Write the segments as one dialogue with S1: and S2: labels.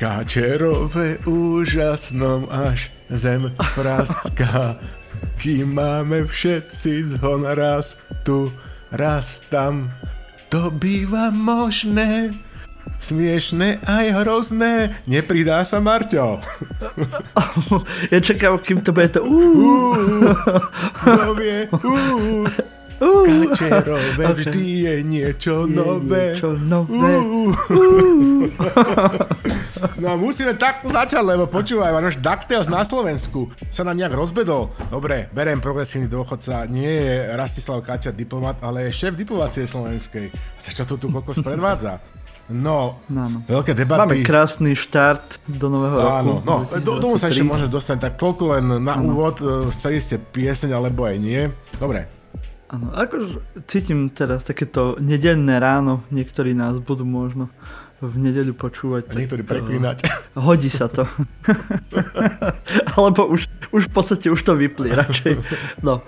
S1: Káčerové úžasnom až zem praská, kým máme všetci zhon raz tu, raz tam. To býva možné, smiešné aj hrozné. Nepridá sa Marťo.
S2: Ja čakám, kým to bude to...
S1: Uh, kto vie, uh. Kačerové okay. vždy je niečo je nové.
S2: Niečo nové.
S1: Uh. no a musíme takto začať, lebo počúvaj, náš DuckTales na Slovensku sa nám nejak rozbedol. Dobre, berem progresívny dôchodca, nie je Rastislav Kača diplomat, ale je šéf diplomácie slovenskej. Čo to tu kokos predvádza? No, no, no, veľké debaty.
S2: Máme krásny štart do nového
S1: Áno,
S2: roku.
S1: no, do, tomu sa ešte môže dostať, tak toľko len na ano. úvod, chceli ste pieseň alebo aj nie. Dobre,
S2: Áno, akože cítim teraz takéto nedelné ráno, niektorí nás budú možno v nedeľu počúvať.
S1: A niektorí preklínať.
S2: Hodí sa to. Alebo už, už v podstate už to vyplí radšej. No.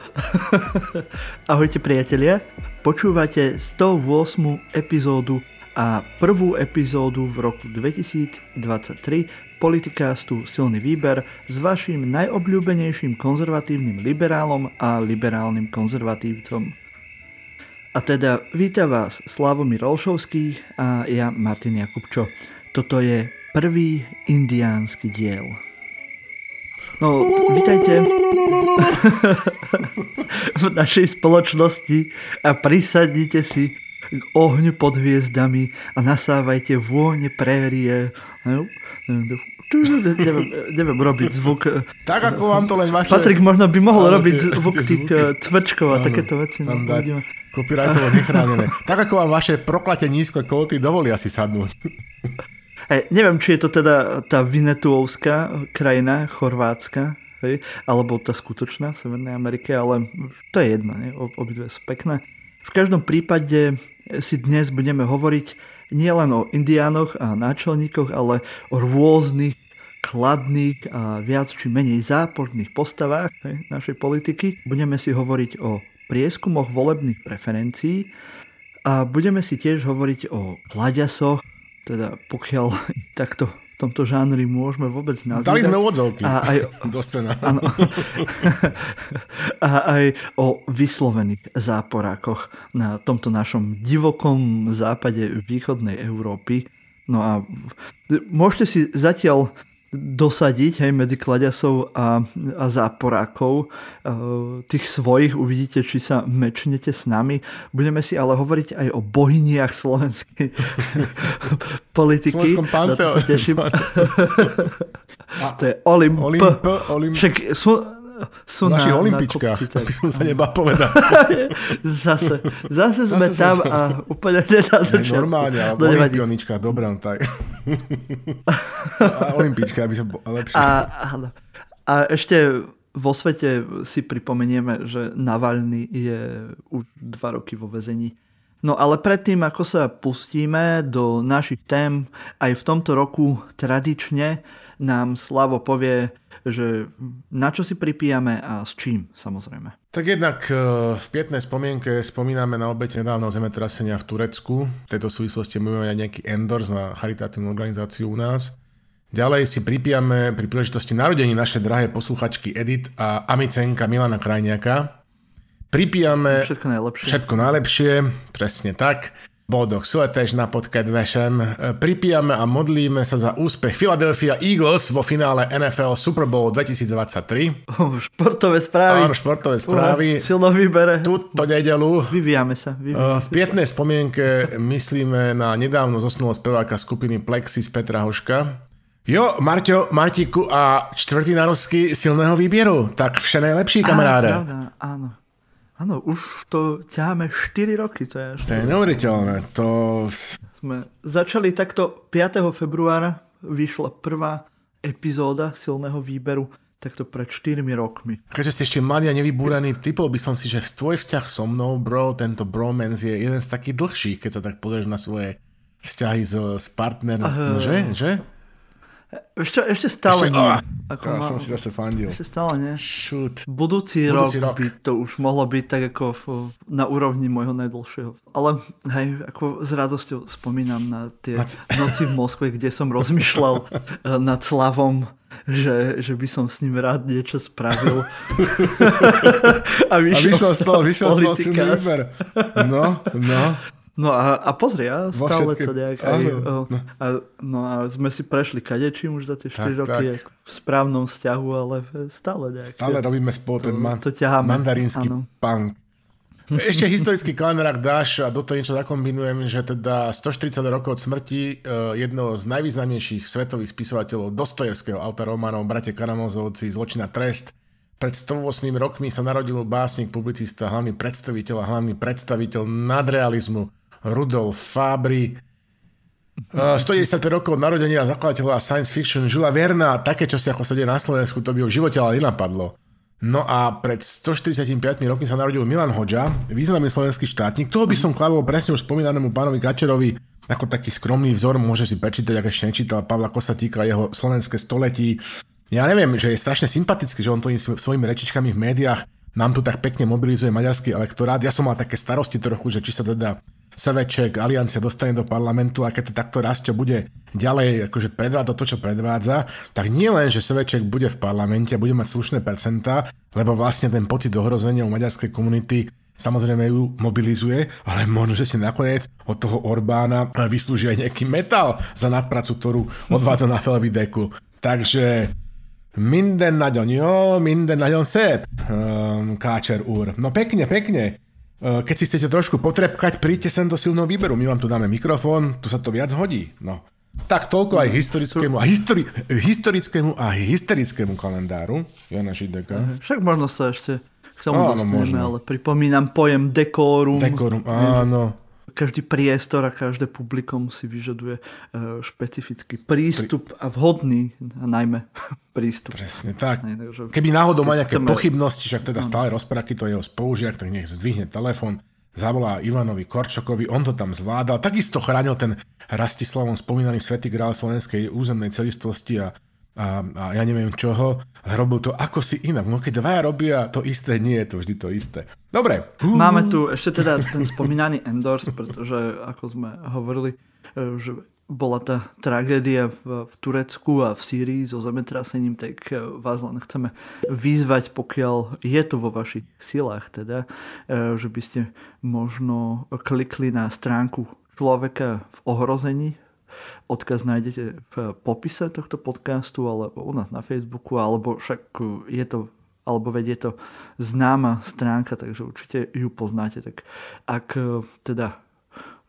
S2: Ahojte priatelia. Počúvate 108. epizódu a prvú epizódu v roku 2023 politikástu Silný výber s vašim najobľúbenejším konzervatívnym liberálom a liberálnym konzervatívcom. A teda víta vás Slavomír Olšovský a ja Martin Jakubčo. Toto je prvý indiánsky diel. No, vítajte v našej spoločnosti a prisadnite si k ohňu pod hviezdami a nasávajte vône prérie. Neviem, neviem robiť zvuk.
S1: Tak ako vám to len vaše...
S2: Patrik možno by mohol áno, robiť tie, zvuk tie tých eh, cvrčkov a áno, takéto veci.
S1: No, copyrightovo nechránené. tak ako vám vaše proklate nízke kóty dovolia si sadnúť.
S2: Hey, neviem, či je to teda tá Vinetuovská krajina, Chorvátska, hej, alebo tá skutočná v Severnej Amerike, ale to je jedno, nie? obidve sú pekné. V každom prípade si dnes budeme hovoriť nielen o indiánoch a náčelníkoch, ale o rôznych kladných a viac či menej záporných postavách hej, našej politiky. Budeme si hovoriť o prieskumoch volebných preferencií a budeme si tiež hovoriť o klaďasoch, teda pokiaľ takto tomto žánri môžeme vôbec nazvať.
S1: Dali sme odzovky
S2: a aj,
S1: do scéna.
S2: a aj o vyslovených záporákoch na tomto našom divokom západe východnej Európy. No a môžete si zatiaľ dosadiť hej, medzi kladiasov a, a záporákov. E, tých svojich uvidíte, či sa mečnete s nami. Budeme si ale hovoriť aj o bohyniach slovenskej politiky.
S1: Slovenskom panteóne.
S2: sa teším. to je Olymp.
S1: Olymp, Olymp.
S2: Však sú, sú
S1: v našich na, olimpičkách, na by som sa nebá povedať.
S2: zase, zase sme zase tam a úplne
S1: nenadočili. Normálne, ale no, olimpionička, dobrá, no tak. a olimpička, aby som bol lepšie.
S2: A, áno. a ešte vo svete si pripomenieme, že Navalny je už dva roky vo vezení. No ale predtým, ako sa pustíme do našich tém, aj v tomto roku tradične nám Slavo povie že na čo si pripíjame a s čím samozrejme.
S1: Tak jednak e, v pietnej spomienke spomíname na obete nedávneho zemetrasenia v Turecku. V tejto súvislosti budeme aj nejaký endors na charitatívnu organizáciu u nás. Ďalej si pripijame pri príležitosti narodení naše drahé posluchačky Edit a Amicenka Milana Krajniaka. Pripijame
S2: všetko najlepšie.
S1: Všetko najlepšie, presne tak. Boldog születés napot, kedvesem! Pripijame a modlíme sa za úspech Philadelphia Eagles vo finále NFL Super Bowl 2023.
S2: Oh, športové správy.
S1: Áno, športové správy.
S2: Uh, silno výbere.
S1: Tuto nedelu.
S2: Vyvíjame sa. Vyvíjame
S1: v pietnej spomienke myslíme na nedávno zosnulého speváka skupiny Plexis Petra Hoška. Jo, Marťo, Martiku a čtvrtý narozky silného výbieru. Tak vše nejlepší, kamaráde.
S2: Áno, pravda, áno. Áno, už to ťaháme 4 roky. To je, až
S1: to je neuveriteľné. To...
S2: Sme začali takto 5. februára, vyšla prvá epizóda silného výberu takto pred 4 rokmi.
S1: Keďže ste ešte mladý a nevybúraný, typol by som si, že tvoj vzťah so mnou, bro, tento bromance je jeden z takých dlhších, keď sa tak pozrieš na svoje vzťahy s, s partnerom. Uh, že? že?
S2: Ešte, ešte stále
S1: Ešte-
S2: nie.
S1: ah,
S2: Ako
S1: Ja
S2: ma-
S1: som si zase fandil.
S2: Ešte stále nie.
S1: Shoot.
S2: Budúci,
S1: Budúci
S2: rok,
S1: rok.
S2: by to už mohlo byť tak ako v, na úrovni môjho najdlhšieho. Ale hej, ako s radosťou spomínam na tie noci v Moskve, kde som rozmýšľal eh, nad Slavom, že, že by som s ním rád niečo spravil. a
S1: A vyšiel z toho, vyšiel z toho. No, no.
S2: No a, a pozri, a stále
S1: všetkým-
S2: to nejak aj,
S1: áno,
S2: no. A, no a sme si prešli kadečím už za tie 4
S1: Tak,
S2: roky
S1: tak.
S2: v správnom vzťahu, ale stále nejak.
S1: Stále robíme spolu ten man,
S2: to ťaháme,
S1: mandarínsky
S2: áno.
S1: punk. Ešte historický kalendár, ak dáš a do toho niečo zakombinujem, že teda 140 rokov od smrti eh, jednoho z najvýznamnejších svetových spisovateľov Dostojevského, autora románov Brate Karamozovci, Zločina trest. Pred 108 rokmi sa narodil básnik, publicista, hlavný predstaviteľ a hlavný predstaviteľ nadrealizmu Rudolf Fabry. Uh, 195 rokov od narodenia zakladateľa science fiction Žula Verna, také, čo si ako sa deje na Slovensku, to by ho v živote ale nenapadlo. No a pred 145 rokmi sa narodil Milan Hoďa, významný slovenský štátnik. Toho by som kladol presne už spomínanému pánovi Kačerovi ako taký skromný vzor, môže si prečítať, ak ešte nečítal Pavla Kosatíka, jeho slovenské století. Ja neviem, že je strašne sympatický, že on to sv- svojimi rečičkami v médiách nám tu tak pekne mobilizuje maďarský elektorát. Ja som mal také starosti trochu, že či sa teda Seveček, Aliancia dostane do parlamentu a keď to takto rastie bude ďalej akože predvádza to, čo predvádza, tak nie len, že Seveček bude v parlamente a bude mať slušné percentá, lebo vlastne ten pocit ohrozenia u maďarskej komunity samozrejme ju mobilizuje, ale možno, že si nakoniec od toho Orbána vyslúži aj nejaký metal za nadpracu, ktorú odvádza na Felvideku. Takže minden nagyon jó, minden nagyon szép, um, Káčer úr. No pekne, pekne. Uh, Keď si chcete trošku potrepkať, príďte sem do silného výberu. My vám tu dáme mikrofón, tu sa to viac hodí. No. Tak toľko aj historickému a, histori- historickému a hysterickému kalendáru Jana Žideka.
S2: Však možno sa ešte k tomu
S1: Áno,
S2: dostaneme,
S1: možno.
S2: ale pripomínam pojem dekórum.
S1: Dekorum, áno.
S2: Každý priestor a každé publikum si vyžaduje e, špecifický prístup a vhodný a najmä prístup.
S1: Presne tak. Keby náhodou má nejaké pochybnosti, však teda stále rozpráky to jeho spolužiak, tak nech zdvihne telefón, zavolá Ivanovi Korčokovi, on to tam zvládal. Takisto chránil ten Rastislavom spomínaný Svetý grál slovenskej územnej celistvosti a, a, a ja neviem čoho, ale robil to ako si inak. No keď dvaja robia to isté, nie je to vždy to isté. Dobre.
S2: Máme tu ešte teda ten spomínaný Endors, pretože ako sme hovorili, e, že bola tá tragédia v, v Turecku a v Sýrii so zemetrasením, tak e, vás len chceme vyzvať, pokiaľ je to vo vašich silách, teda, e, že by ste možno klikli na stránku človeka v ohrození. Odkaz nájdete v popise tohto podcastu alebo u nás na Facebooku, alebo však je to alebo veď je to známa stránka, takže určite ju poznáte. Tak ak e, teda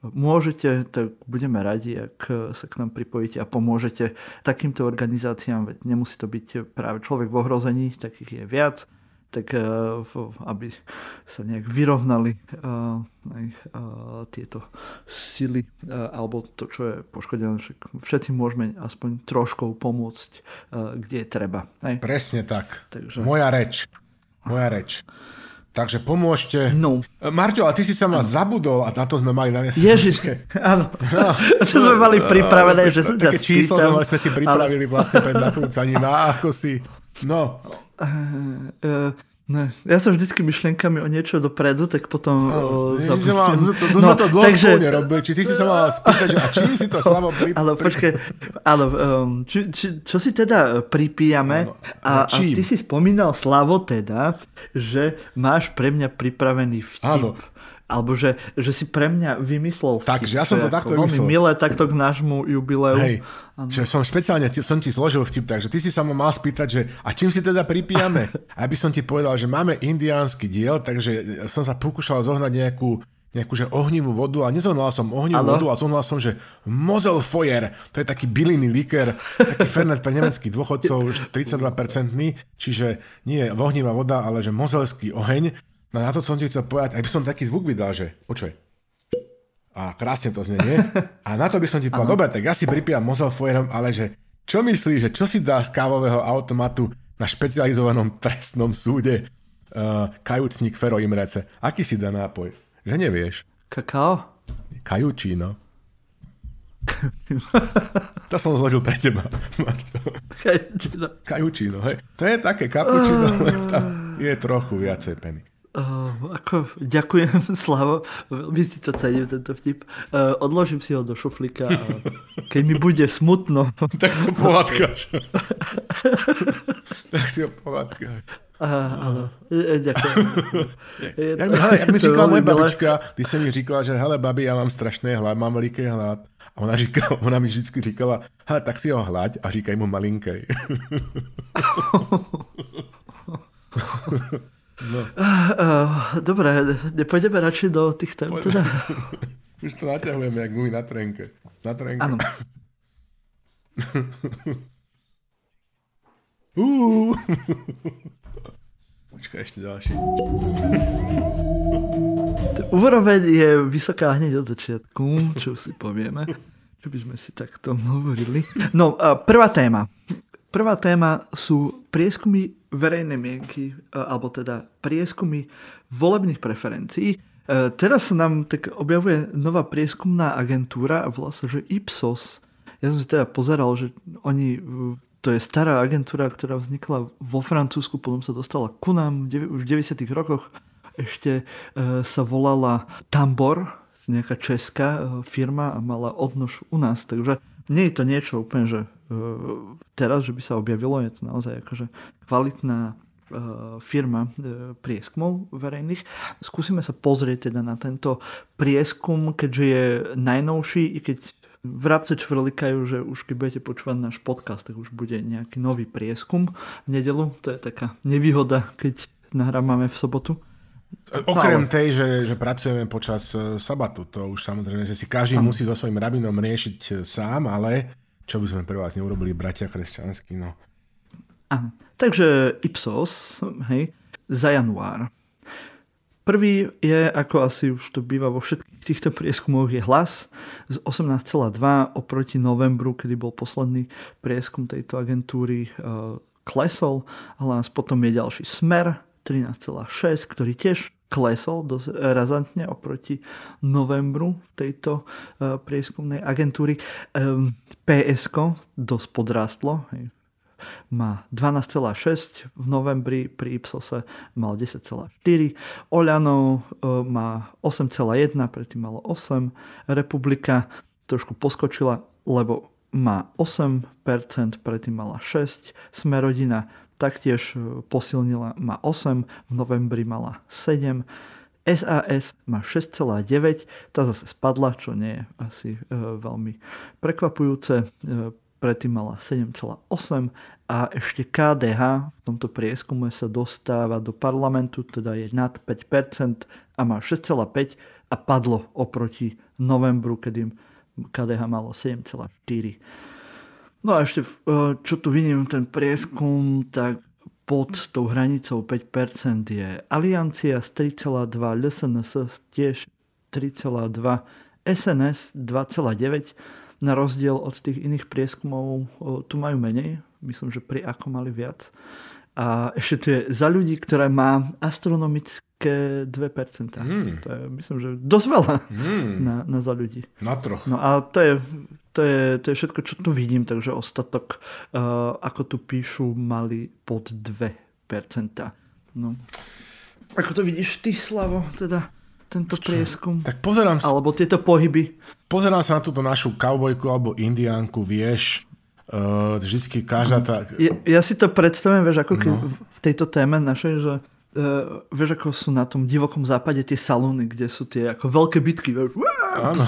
S2: môžete, tak budeme radi, ak sa k nám pripojíte a pomôžete takýmto organizáciám, veď nemusí to byť práve človek v ohrození, takých je viac, tak e, v- aby sa nejak vyrovnali e, aj, e, tieto sily alebo to, čo je poškodené. Všetci môžeme aspoň troškou pomôcť, kde je treba. Hej?
S1: Presne tak.
S2: Takže-
S1: Moja reč. Moja reč. Takže pomôžte.
S2: No.
S1: Marťo, a ty si sa ma zabudol a na to sme mali na
S2: Ježiš, áno. To sme mali pripravené, že sa
S1: Také číslo
S2: spýtam.
S1: sme, si pripravili vlastne pred nakrúcaním a ako si... No,
S2: Uh, ne, ja som vždycky myšlienkami o niečo dopredu, tak potom
S1: ty si sa mal, no, to, to sme to dlho spolu nerobili, či ty si sa mal spýtať, že a čím si to Slavo pri...
S2: Ale počkaj, áno, um, či, či, čo si teda e, pripíjame?
S1: Áno,
S2: A, a
S1: čím?
S2: ty si spomínal, Slavo, teda, že máš pre mňa pripravený vtip.
S1: Áno.
S2: Alebo že, že si pre mňa vymyslel vtip.
S1: Takže ja som
S2: je
S1: to takto vymyslel.
S2: milé takto k nášmu jubileu.
S1: Hej, že som špeciálne som ti zložil vtip, takže ty si sa ma mal spýtať, že a čím si teda pripijame? Aby som ti povedal, že máme indiánsky diel, takže som sa pokúšal zohnať nejakú nejakú že ohnivú vodu a nezohnal som ohnivú
S2: Áno.
S1: vodu a zohnal som, že Moselfeuer, to je taký bylinný liker, taký fernet pre nemeckých dôchodcov, 32%, čiže nie je ohnivá voda, ale že mozelský oheň. No na to som ti chcel povedať, aby som taký zvuk vydal, že počuj, a krásne to znie, nie? A na to by som ti povedal, dobre, tak ja si pripijam Moselfeuerom, ale že čo myslíš, že čo si dá z kávového automatu na špecializovanom trestnom súde uh, kajúcník Fero Imrece? Aký si dá nápoj? Že nevieš.
S2: Kakao?
S1: Kajúčino. to som zložil pre teba, Marto. Kajučino. Kajučino, hej. To je také kapučino, len tam je trochu viacej peny.
S2: Uh, ako, ďakujem, Slavo, veľmi si to cením, tento vtip. Uh, odložím si ho do šuflíka a keď mi bude smutno...
S1: tak si ho pohádkaš. tak si ho pohádkaš.
S2: Áno, e, ďakujem.
S1: Je, jak, mi, hele, jak mi říkala moje babička, když se mi říkala, že hele babi, já mám strašný hlad, mám veliký hlad. A ona, říkala, ona mi vždycky říkala, hele, tak si ho hlaď a říkaj mu malinkej.
S2: No. Uh, dobre, nepôjdeme radšej do tých tém teda?
S1: Už to naťahujeme, jak my na trenke. Na trenke.
S2: Áno.
S1: uh. Počkaj, ešte ďalší.
S2: Úroveň je vysoká hneď od začiatku, čo si povieme. Čo by sme si takto hovorili. No, prvá téma. Prvá téma sú prieskumy verejnej mienky, e, alebo teda prieskumy volebných preferencií. E, teraz sa nám tak objavuje nová prieskumná agentúra a volá sa, že Ipsos. Ja som si teda pozeral, že oni, to je stará agentúra, ktorá vznikla vo Francúzsku, potom sa dostala ku nám už v 90. rokoch. Ešte e, sa volala Tambor, nejaká česká firma a mala odnož u nás, takže nie je to niečo úplne, že uh, teraz, že by sa objavilo, je to naozaj akože kvalitná uh, firma uh, prieskumov verejných. Skúsime sa pozrieť teda na tento prieskum, keďže je najnovší, i keď vrabce čvrlikajú, že už keď budete počúvať náš podcast, tak už bude nejaký nový prieskum v nedelu. To je taká nevýhoda, keď nahrávame v sobotu.
S1: Okrem tej, že, že pracujeme počas e, sabatu, to už samozrejme, že si každý ano. musí so svojím rabinom riešiť e, sám, ale čo by sme pre vás neurobili, bratia kresťanskí, no.
S2: Áno. Takže Ipsos, hej, za január. Prvý je, ako asi už to býva vo všetkých týchto prieskumoch, je hlas z 18,2 oproti novembru, kedy bol posledný prieskum tejto agentúry, uh, klesol. Hlas potom je ďalší smer 13,6, ktorý tiež klesol dosť razantne oproti novembru tejto uh, prieskumnej agentúry. Um, PSK dosť podrástlo, má 12,6, v novembri pri Ipsose mal 10,4, Oľano uh, má 8,1, predtým malo 8, Republika trošku poskočila, lebo má 8%, predtým mala 6, Smerodina taktiež e, posilnila, má 8, v novembri mala 7, SAS má 6,9, tá zase spadla, čo nie je asi e, veľmi prekvapujúce, e, predtým mala 7,8 a ešte KDH v tomto prieskume sa dostáva do parlamentu, teda je nad 5% a má 6,5 a padlo oproti novembru, kedy KDH malo 7,4. No a ešte, e, čo tu vidím, ten prieskum, tak pod tou hranicou 5% je Aliancia z 3,2, LSNS tiež 3,2, SNS 2,9. Na rozdiel od tých iných prieskumov tu majú menej. Myslím, že pri ako mali viac. A ešte tu je za ľudí, ktoré má astronomické 2%. Mm. To je, myslím, že dosť veľa mm. na, na za ľudí.
S1: Na troch.
S2: No a to je to je, to je všetko, čo tu vidím, takže ostatok, uh, ako tu píšu, mali pod 2%. No. Ako to vidíš ty, Slavo, teda tento čo? prieskum?
S1: Tak pozerám
S2: sa... Alebo tieto pohyby.
S1: Pozerám sa na túto našu kaubojku alebo indiánku, vieš, uh, vždycky každá tá...
S2: Ja, ja si to predstavím, vieš, ako no. v tejto téme našej, že uh, vieš, ako sú na tom divokom západe tie salóny, kde sú tie ako veľké bitky, vieš, Áno.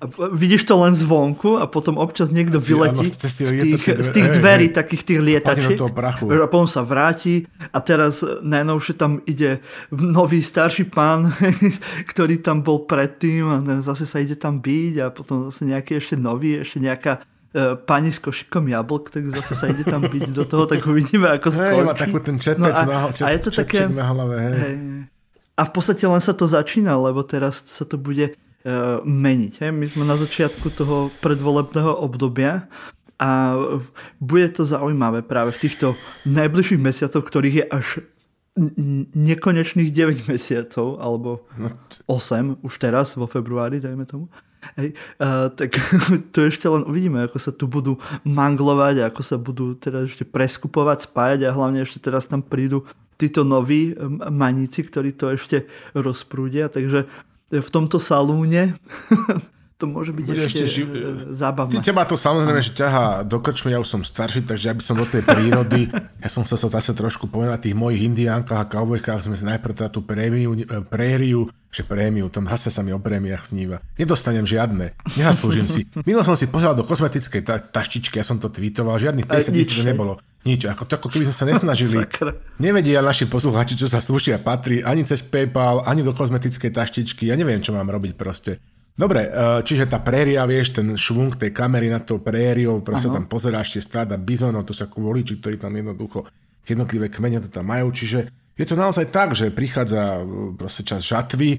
S2: A vidíš to len zvonku a potom občas niekto vyletí z tých, z tých dverí, hej, takých tých lietačiek. A potom sa vráti a teraz najnovšie tam ide nový starší pán, ktorý tam bol predtým a zase sa ide tam byť a potom zase nejaký ešte nový, ešte nejaká pani s košikom jablk, tak zase sa ide tam byť do toho, tak uvidíme, ako skončí. Hej,
S1: má takú ten čepec no a,
S2: na, čep, a je to také, na hlave. Hej. Hej. A v podstate len sa to začína, lebo teraz sa to bude uh, meniť. Hej. My sme na začiatku toho predvolebného obdobia a bude to zaujímavé práve v týchto najbližších mesiacoch, ktorých je až nekonečných 9 mesiacov, alebo 8 už teraz vo februári, dajme tomu. Hej, uh, tak to ešte len uvidíme, ako sa tu budú manglovať, ako sa budú teda ešte preskupovať, spájať a hlavne ešte teraz tam prídu títo noví maníci, ktorí to ešte rozprúdia, takže v tomto salúne to môže byť ešte, ešte ži- e, zábavné.
S1: Ty, teba to samozrejme, že ťahá do krčmy, ja už som starší, takže ja by som do tej prírody, ja som sa zase trošku povedal tých mojich indiánkach a kaubojkách, sme si najprv teda tú prémiu, e, prériu, že prémiu, tam zase sa mi o prémiách sníva. Nedostanem žiadne, nezaslúžim si. Milo som si pozrel do kozmetickej ta- taštičky, ja som to tweetoval, žiadnych 50 tisíc to nebolo. Nič, ako, ako keby sme sa nesnažili. Nevedia naši poslucháči, čo sa slúšia patrí, ani cez PayPal, ani do kozmetickej taštičky, ja neviem, čo mám robiť proste. Dobre, e, čiže tá préria, vieš, ten švung tej kamery nad tou prériou, proste tam pozeráš tie stáda bizonov, to sa voliči, ktorí tam jednoducho jednotlivé kmene to tam majú, čiže je to naozaj tak, že prichádza e, proste čas žatvy, e,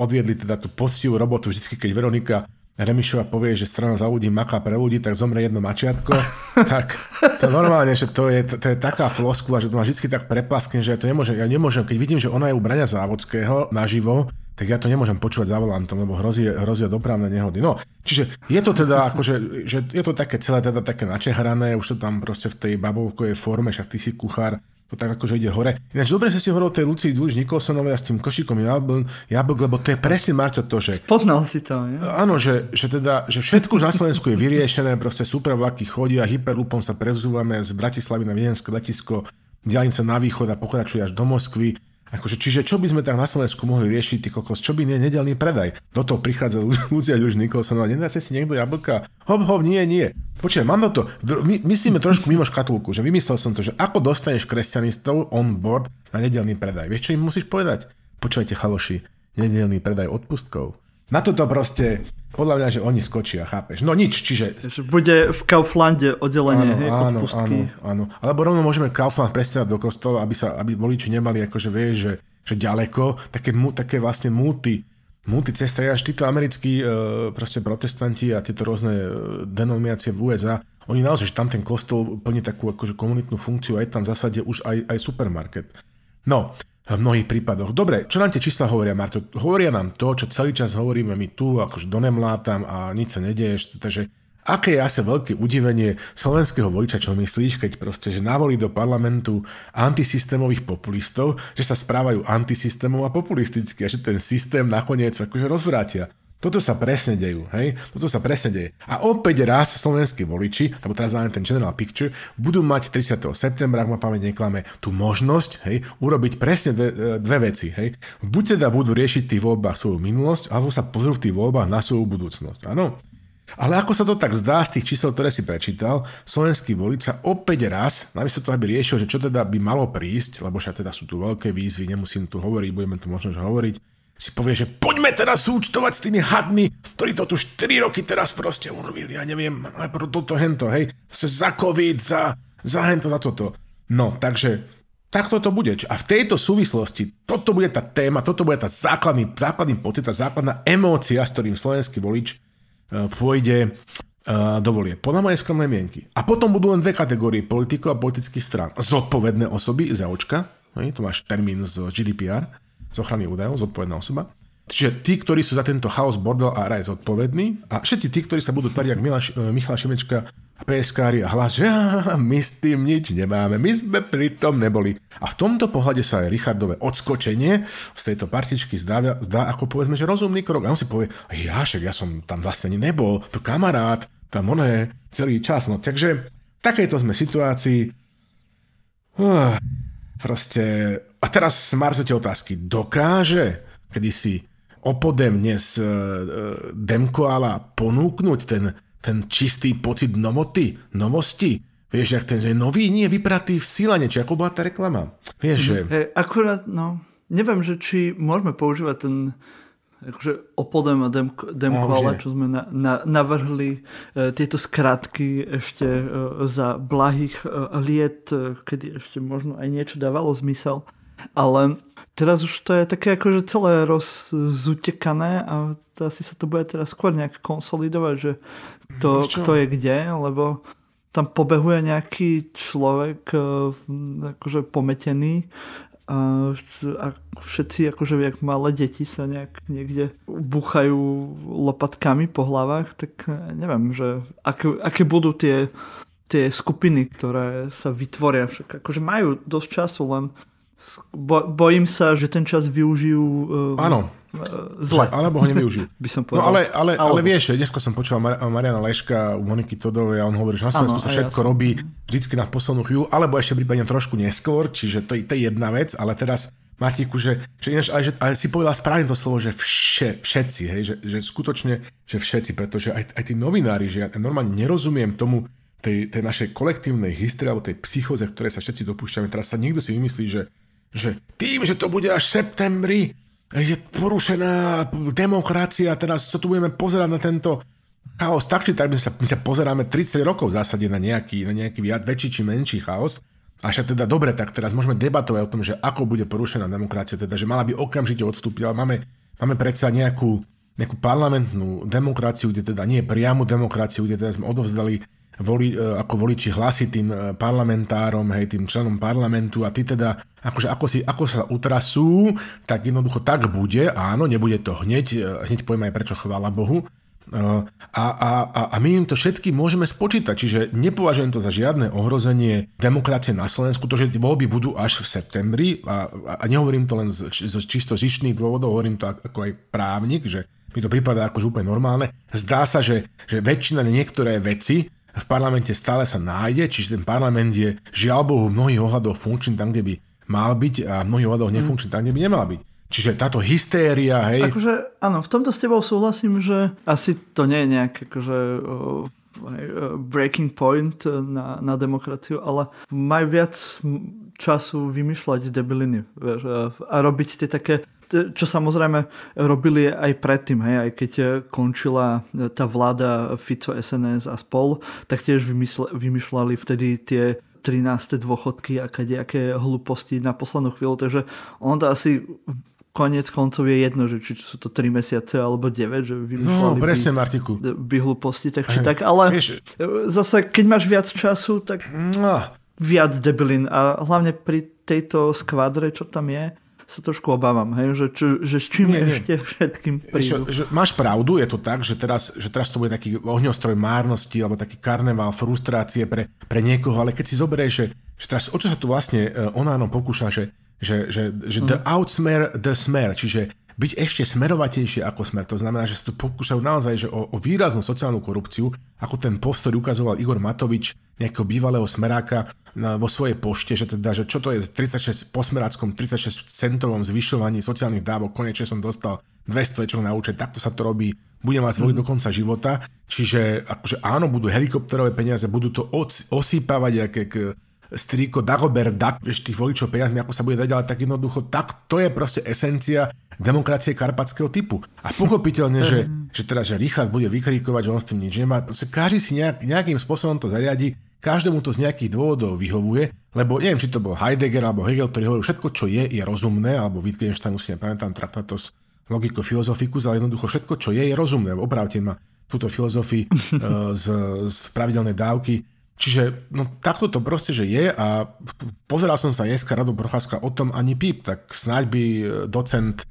S1: odviedli teda tú postivú robotu, vždy keď Veronika Remišova povie, že strana za ľudí maká pre ľudí, tak zomre jedno mačiatko, tak to normálne, že to je, to, to je taká floskula, že to má vždy tak prepaskne, že ja to nemôžem, ja nemôžem, keď vidím, že ona je u Braňa Závodského naživo, tak ja to nemôžem počúvať za volantom, lebo hrozí, hrozia dopravné nehody. No, čiže je to teda akože, že je to také celé teda také načehrané, už to tam proste v tej babovkovej forme, však ty si kuchár, to tak akože ide hore. Ináč dobre si si hovoril o tej Lucii Dúž Nikolsonovej a s tým košikom jablk, jablk, lebo to je presne Marťo to, že...
S2: Poznal si to, nie?
S1: Áno, že, že, teda, že všetko už na Slovensku je vyriešené, proste super vlaky chodia, hyperlupom sa prezúvame z Bratislavy na Viedenské letisko, diálnica na východ a pokračuje až do Moskvy. Akože, čiže čo by sme tak na Slovensku mohli riešiť, ty kokos, čo by nie nedelný predaj? Do toho prichádza Lucia Juž Nikolson a nedáte si niekto jablka? Hop, hop, nie, nie. Počkaj, mám to, my, myslíme trošku mimo škatulku, že vymyslel som to, že ako dostaneš kresťanistov on board na nedelný predaj. Vieš, čo im musíš povedať? Počujte, chaloši, nedelný predaj odpustkov. Na toto proste, podľa mňa, že oni skočia, chápeš? No nič, čiže...
S2: Bude v Kauflande oddelenie,
S1: áno,
S2: hej,
S1: áno. Áno, áno. Alebo rovno môžeme Kaufland presťať do kostola, aby, sa, aby voliči nemali, akože vieš, že, že ďaleko, také, také vlastne multi, multicestre, až títo americkí e, proste protestanti a tieto rôzne e, denominácie v USA, oni naozaj, že tam ten kostol plní takú akože komunitnú funkciu a je tam v zásade už aj, aj supermarket. No, v mnohých prípadoch. Dobre, čo nám tie čísla hovoria, Marto? Hovoria nám to, čo celý čas hovoríme my tu, akože donemlátam a nič sa nedeješ, takže aké je asi veľké udivenie slovenského voliča, čo myslíš, keď proste, že navolí do parlamentu antisystémových populistov, že sa správajú antisystémov a populisticky a že ten systém nakoniec akože rozvrátia. Toto sa presne dejú, hej? Toto sa presne deje. A opäť raz slovenskí voliči, alebo teraz máme ten general picture, budú mať 30. septembra, ak ma pamäť neklame, tú možnosť, hej, urobiť presne dve, e, dve veci, hej. Buď teda budú riešiť v tých voľbách svoju minulosť, alebo sa pozrú v tých voľbách na svoju budúcnosť, áno? Ale ako sa to tak zdá z tých čísel, ktoré si prečítal, slovenský volič sa opäť raz, namiesto toho, aby riešil, že čo teda by malo prísť, lebo však teda sú tu veľké výzvy, nemusím tu hovoriť, budeme tu možno hovoriť, si povie, že poďme teraz súčtovať s tými hadmi, ktorí to tu 4 roky teraz proste urobili, ja neviem, pro toto hento, hej, za COVID, za, za hento, za toto. No, takže takto to bude. A v tejto súvislosti, toto bude tá téma, toto bude tá základný, základný pocit, tá základná emócia, s ktorým slovenský volič uh, pôjde uh, do volie. Podľa mojej skromnej mienky. A potom budú len dve kategórie politikov a politických strán. Zodpovedné osoby za očka, to máš termín z GDPR, z ochrany údajov, zodpovedná osoba. Čiže tí, ktorí sú za tento chaos, bordel a raj zodpovední a všetci tí, ktorí sa budú tvariť ako e, Michal Šimečka a PSK a hlas, že my s tým nič nemáme, my sme pri tom neboli. A v tomto pohľade sa aj Richardové odskočenie z tejto partičky zdá, zdá ako povedzme, že rozumný krok. A on si povie, ja však ja som tam vlastne ani nebol, tu kamarát, tam on je celý čas. No takže v takejto sme situácii. Uh, proste a teraz Marto tie otázky. Dokáže kedy si opodem dnes uh, Demkoala ponúknuť ten, ten čistý pocit novoty, novosti? Vieš, jak ten, že nový nie vypratý v sílane, či ako bola tá reklama? Vieš, že...
S2: Hey, akurát, no, neviem, že či môžeme používať ten akože opodem a demko, demkoala, čo sme na, na, navrhli e, tieto skratky ešte e, za blahých e, liet, e, kedy ešte možno aj niečo dávalo zmysel. Ale teraz už to je také akože celé rozutekané a asi sa to bude teraz skôr nejak konsolidovať, že kto, kto je kde, lebo tam pobehuje nejaký človek e, akože pometený a, a všetci akože jak malé deti sa nejak niekde buchajú lopatkami po hlavách, tak neviem, že aké, aké budú tie, tie skupiny, ktoré sa vytvoria. Však akože majú dosť času, len bo, bojím sa, že ten čas využijú
S1: um, Áno.
S2: zle.
S1: Alebo ho nevyužijú.
S2: by som
S1: povedal. No ale, ale, ale vieš, dneska som počul Mar- Mariana Leška u Moniky Todovej a on hovorí, že na Slovensku sa všetko ja robí vždy na poslednú chvíľu, alebo ešte prípadne trošku neskôr, čiže to, to je jedna vec, ale teraz Martiku, že, že, ináč, ale, že ale si povedal správne to slovo, že vše, všetci, hej, že, že skutočne, že všetci, pretože aj, aj tí novinári, že ja normálne nerozumiem tomu, tej, tej našej kolektívnej histórie alebo tej psychoze, ktoré sa všetci dopúšťame. Teraz sa niekto si vymyslí, že, že tým, že to bude až v septembri, je porušená demokracia, teraz sa tu budeme pozerať na tento chaos, tak či tak my sa, my sa pozeráme 30 rokov v zásade na nejaký, na nejaký viac, väčší či menší chaos. A však teda dobre, tak teraz môžeme debatovať o tom, že ako bude porušená demokracia, teda že mala by okamžite odstúpiť, ale máme, máme predsa nejakú, nejakú parlamentnú demokraciu, kde teda nie priamu demokraciu, kde teda sme odovzdali voli, e, ako voliči hlasy tým e, parlamentárom, hej, tým členom parlamentu a ty teda, akože ako, si, ako sa utrasú, tak jednoducho tak bude, áno, nebude to hneď, e, hneď poviem aj prečo, chvála Bohu, a, a, a, a my im to všetky môžeme spočítať, čiže nepovažujem to za žiadne ohrozenie demokracie na Slovensku, to, že tie voľby budú až v septembri a, a nehovorím to len z, z čisto zišných dôvodov, hovorím to ako aj právnik, že mi to prípada akože úplne normálne. Zdá sa, že, že väčšina niektoré veci v parlamente stále sa nájde, čiže ten parlament je žiaľ Bohu v mnohých ohľadoch funkčný tam, kde by mal byť a v mnohých ohľadoch nefunkčný tam, kde by nemal byť. Čiže táto hystéria, hej...
S2: Akože, áno, v tomto s tebou súhlasím, že asi to nie je nejaké akože, breaking point na, na demokraciu, ale majú viac času vymýšľať debiliny vieš, a robiť tie také čo samozrejme robili aj predtým, hej, aj keď končila tá vláda Fico, SNS a spol, tak tiež vymýšľali vtedy tie 13. dôchodky a kadejaké hlúposti na poslednú chvíľu, takže on to asi konec koncov je jedno, že či sú to 3 mesiace alebo 9, že vymýšľali
S1: no, presne, by, Martiku.
S2: by hlúposti, tak či tak, ale Vieš, zase keď máš viac času, tak no. viac debilín a hlavne pri tejto skvadre, čo tam je, sa trošku obávam, hej, že, či, že s čím nie, ešte nie. všetkým prídu.
S1: Že, že máš pravdu, je to tak, že teraz, že teraz to bude taký ohňostroj márnosti alebo taký karneval frustrácie pre, pre niekoho, ale keď si zoberieš, že, že teraz o čo sa tu vlastne uh, Onáno pokúša, že že, že, že mm. the outsmer the smer, čiže byť ešte smerovatejšie ako smer. To znamená, že sa tu pokúšajú naozaj že o, o výraznú sociálnu korupciu, ako ten post, ktorý ukazoval Igor Matovič, nejakého bývalého smeráka na, vo svojej pošte, že teda, že čo to je 36 po smeráckom 36 centovom zvyšovaní sociálnych dávok, konečne som dostal 200 večer na účet, takto sa to robí, budem vás voliť mm. do konca života, čiže akože áno, budú helikopterové peniaze, budú to osýpavať aké k, striko Dagobert Duck, vieš, tých voličov peniazmi, ako sa bude dať, ale tak jednoducho, tak to je proste esencia demokracie karpatského typu. A pochopiteľne, že, že teraz, že Richard bude vykrikovať, že on s tým nič nemá, proste každý si nejak, nejakým spôsobom to zariadi, každému to z nejakých dôvodov vyhovuje, lebo neviem, či to bol Heidegger alebo Hegel, ktorý hovoril, všetko, čo je, je rozumné, alebo Wittgenstein, si nepamätám, traktatos logiko filozofikus, ale jednoducho všetko, čo je, je rozumné. Opravte ma túto filozofii uh, z, z pravidelnej dávky Čiže no, takto to proste, že je a pozeral som sa dneska Rado Procházka o tom ani píp, tak snáď by e, docent e,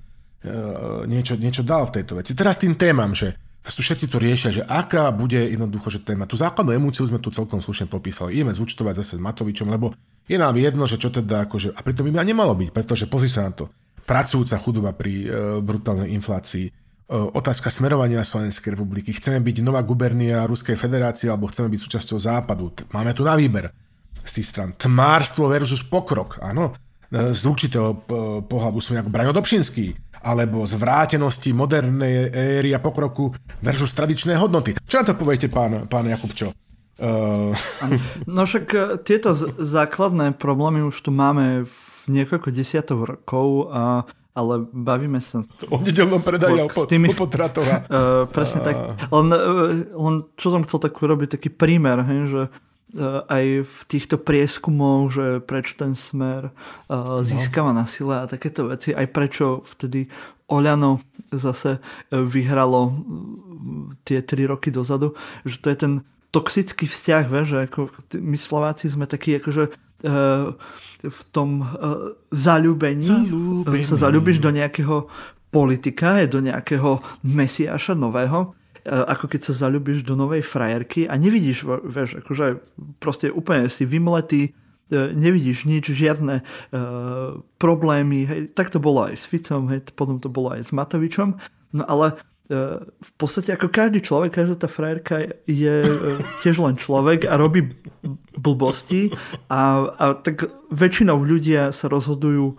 S1: niečo, niečo dal v tejto veci. Teraz tým témam, že tu všetci tu riešia, že aká bude jednoducho, že téma. Tú základnú emóciu sme tu celkom slušne popísali. Ideme zúčtovať zase s Matovičom, lebo je nám jedno, že čo teda akože, a pritom by ma nemalo byť, pretože pozri sa na to. Pracujúca chudoba pri e, brutálnej inflácii, otázka smerovania Slovenskej republiky. Chceme byť nová gubernia Ruskej federácie alebo chceme byť súčasťou západu. Máme tu na výber z tých stran. Tmárstvo versus pokrok, áno. Z určitého pohľadu sú ako Braňo Dobšinský alebo zvrátenosti modernej éry a pokroku versus tradičné hodnoty. Čo na to poviete, pán, pán Jakubčo? Uh...
S2: No však e, tieto základné problémy už tu máme v niekoľko desiatok rokov a ale bavíme sa...
S1: O nedelnom predaji a po, tými, po potratoch.
S2: Uh, presne tak. Len, uh, len čo som chcel tak urobiť, taký prímer, hej, že uh, aj v týchto prieskumoch, že prečo ten smer uh, získava no. na sile a takéto veci, aj prečo vtedy Oľano zase vyhralo tie tri roky dozadu, že to je ten toxický vzťah, vieš, že ako my Slováci sme takí akože v tom zalúbení, zalúbení. sa zalúbiš do nejakého politika, do nejakého mesiáša nového, ako keď sa zalúbiš do novej frajerky a nevidíš, vieš, akože proste úplne si vymletý, nevidíš nič, žiadne problémy. Hej. Tak to bolo aj s Ficom, hej, potom to bolo aj s Matovičom. No ale v podstate ako každý človek, každá tá frajerka je uh, tiež len človek a robí blbosti a, a tak väčšinou ľudia sa rozhodujú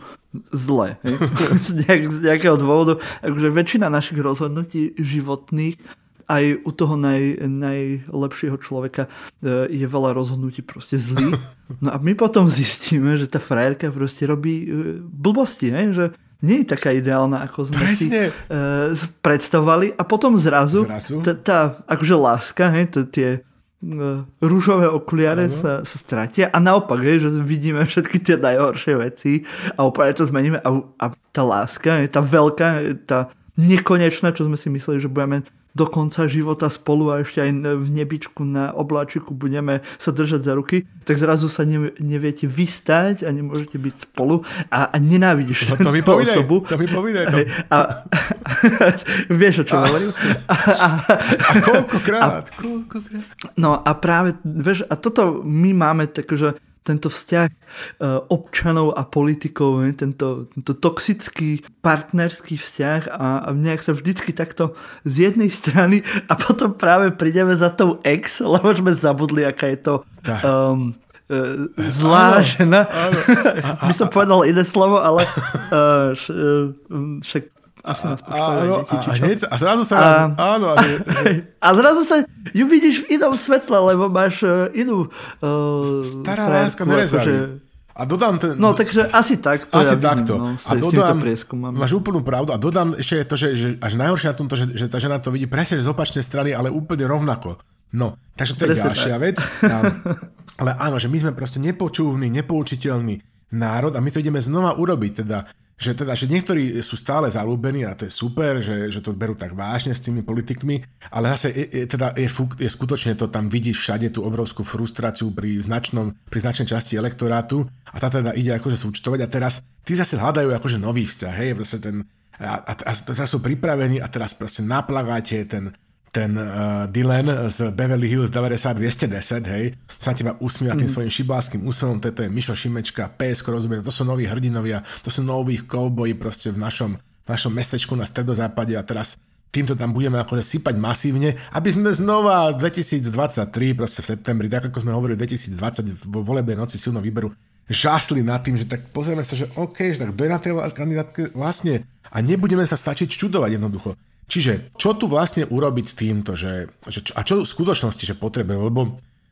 S2: zle. Z, nejak, z nejakého dôvodu. Akože väčšina našich rozhodnutí životných aj u toho naj, najlepšieho človeka e, je veľa rozhodnutí proste zlý. No a my potom zistíme, že tá frajerka proste robí e, blbosti, ne? že nie je taká ideálna, ako sme Presne. si uh, predstavovali a potom zrazu, zrazu? Tá, tá akože láska, hej, tie uh, rúžové okuliare sa, sa stratia a naopak, hej, že vidíme všetky tie najhoršie veci a úplne to zmeníme a, a tá láska, hej, tá veľká, tá nekonečná, čo sme si mysleli, že budeme do konca života spolu a ešte aj v nebičku na obláčiku budeme sa držať za ruky, tak zrazu sa ne, neviete vystať a nemôžete byť spolu a, a nenávidíš
S1: no, to mi povídaj, osobu. To mi povídaj. To.
S2: A, a, vieš, o čo hovorím?
S1: A, a, a koľkokrát? A, koľkokrát?
S2: No a práve, vieš, a toto my máme také, že tento vzťah e, občanov a politikov, tento, tento toxický partnerský vzťah a, a nejak sa vždycky takto z jednej strany a potom práve prídeme za tou ex, lebo sme zabudli, aká je to um, uh, zlá áno, žena. Áno. By som povedal iné slovo, ale uh, však asi nás
S1: áno, deti, a, hneď, a zrazu sa... A, áno. A,
S2: a zrazu sa ju vidíš v inom svetle, lebo máš uh, inú... Uh,
S1: Stará láska nerezaví. A dodám ten...
S2: No, takže asi tak.
S1: To asi ja takto. No, a dodám, máš úplnú pravdu. A dodám ešte to, že, že až najhoršie na tom to, že, že tá žena to vidí presne z opačnej strany, ale úplne rovnako. No, takže to presne je ďalšia tak. vec. A, ale áno, že my sme proste nepočúvni, nepoučiteľný národ a my to ideme znova urobiť. Teda že, teda, že niektorí sú stále zalúbení a to je super, že, že to berú tak vážne s tými politikmi, ale zase je, je, teda je, je skutočne to tam vidíš všade tú obrovskú frustráciu pri, značnom, pri značnej časti elektorátu a tá teda ide akože súčtovať a teraz tí zase hľadajú akože nový vzťah, hej, proste ten a, a, a, a sú pripravení a teraz proste naplagáte ten, ten uh, Dylan z Beverly Hills 90210, hej, sa teba usmieva tým mm. svojim šibáským úsmevom, toto je Mišo Šimečka, PSK rozumie, to sú noví hrdinovia, to sú noví cowboyi proste v našom, v našom mestečku na stredozápade a teraz týmto tam budeme akože sypať masívne, aby sme znova 2023, proste v septembri, tak ako sme hovorili 2020 vo volebnej noci silno výberu, žasli nad tým, že tak pozrieme sa, že OK, že tak kto je na tej kandidátke vlastne a nebudeme sa stačiť čudovať jednoducho. Čiže čo tu vlastne urobiť s týmto, že, že a čo v skutočnosti, že potrebujem, lebo,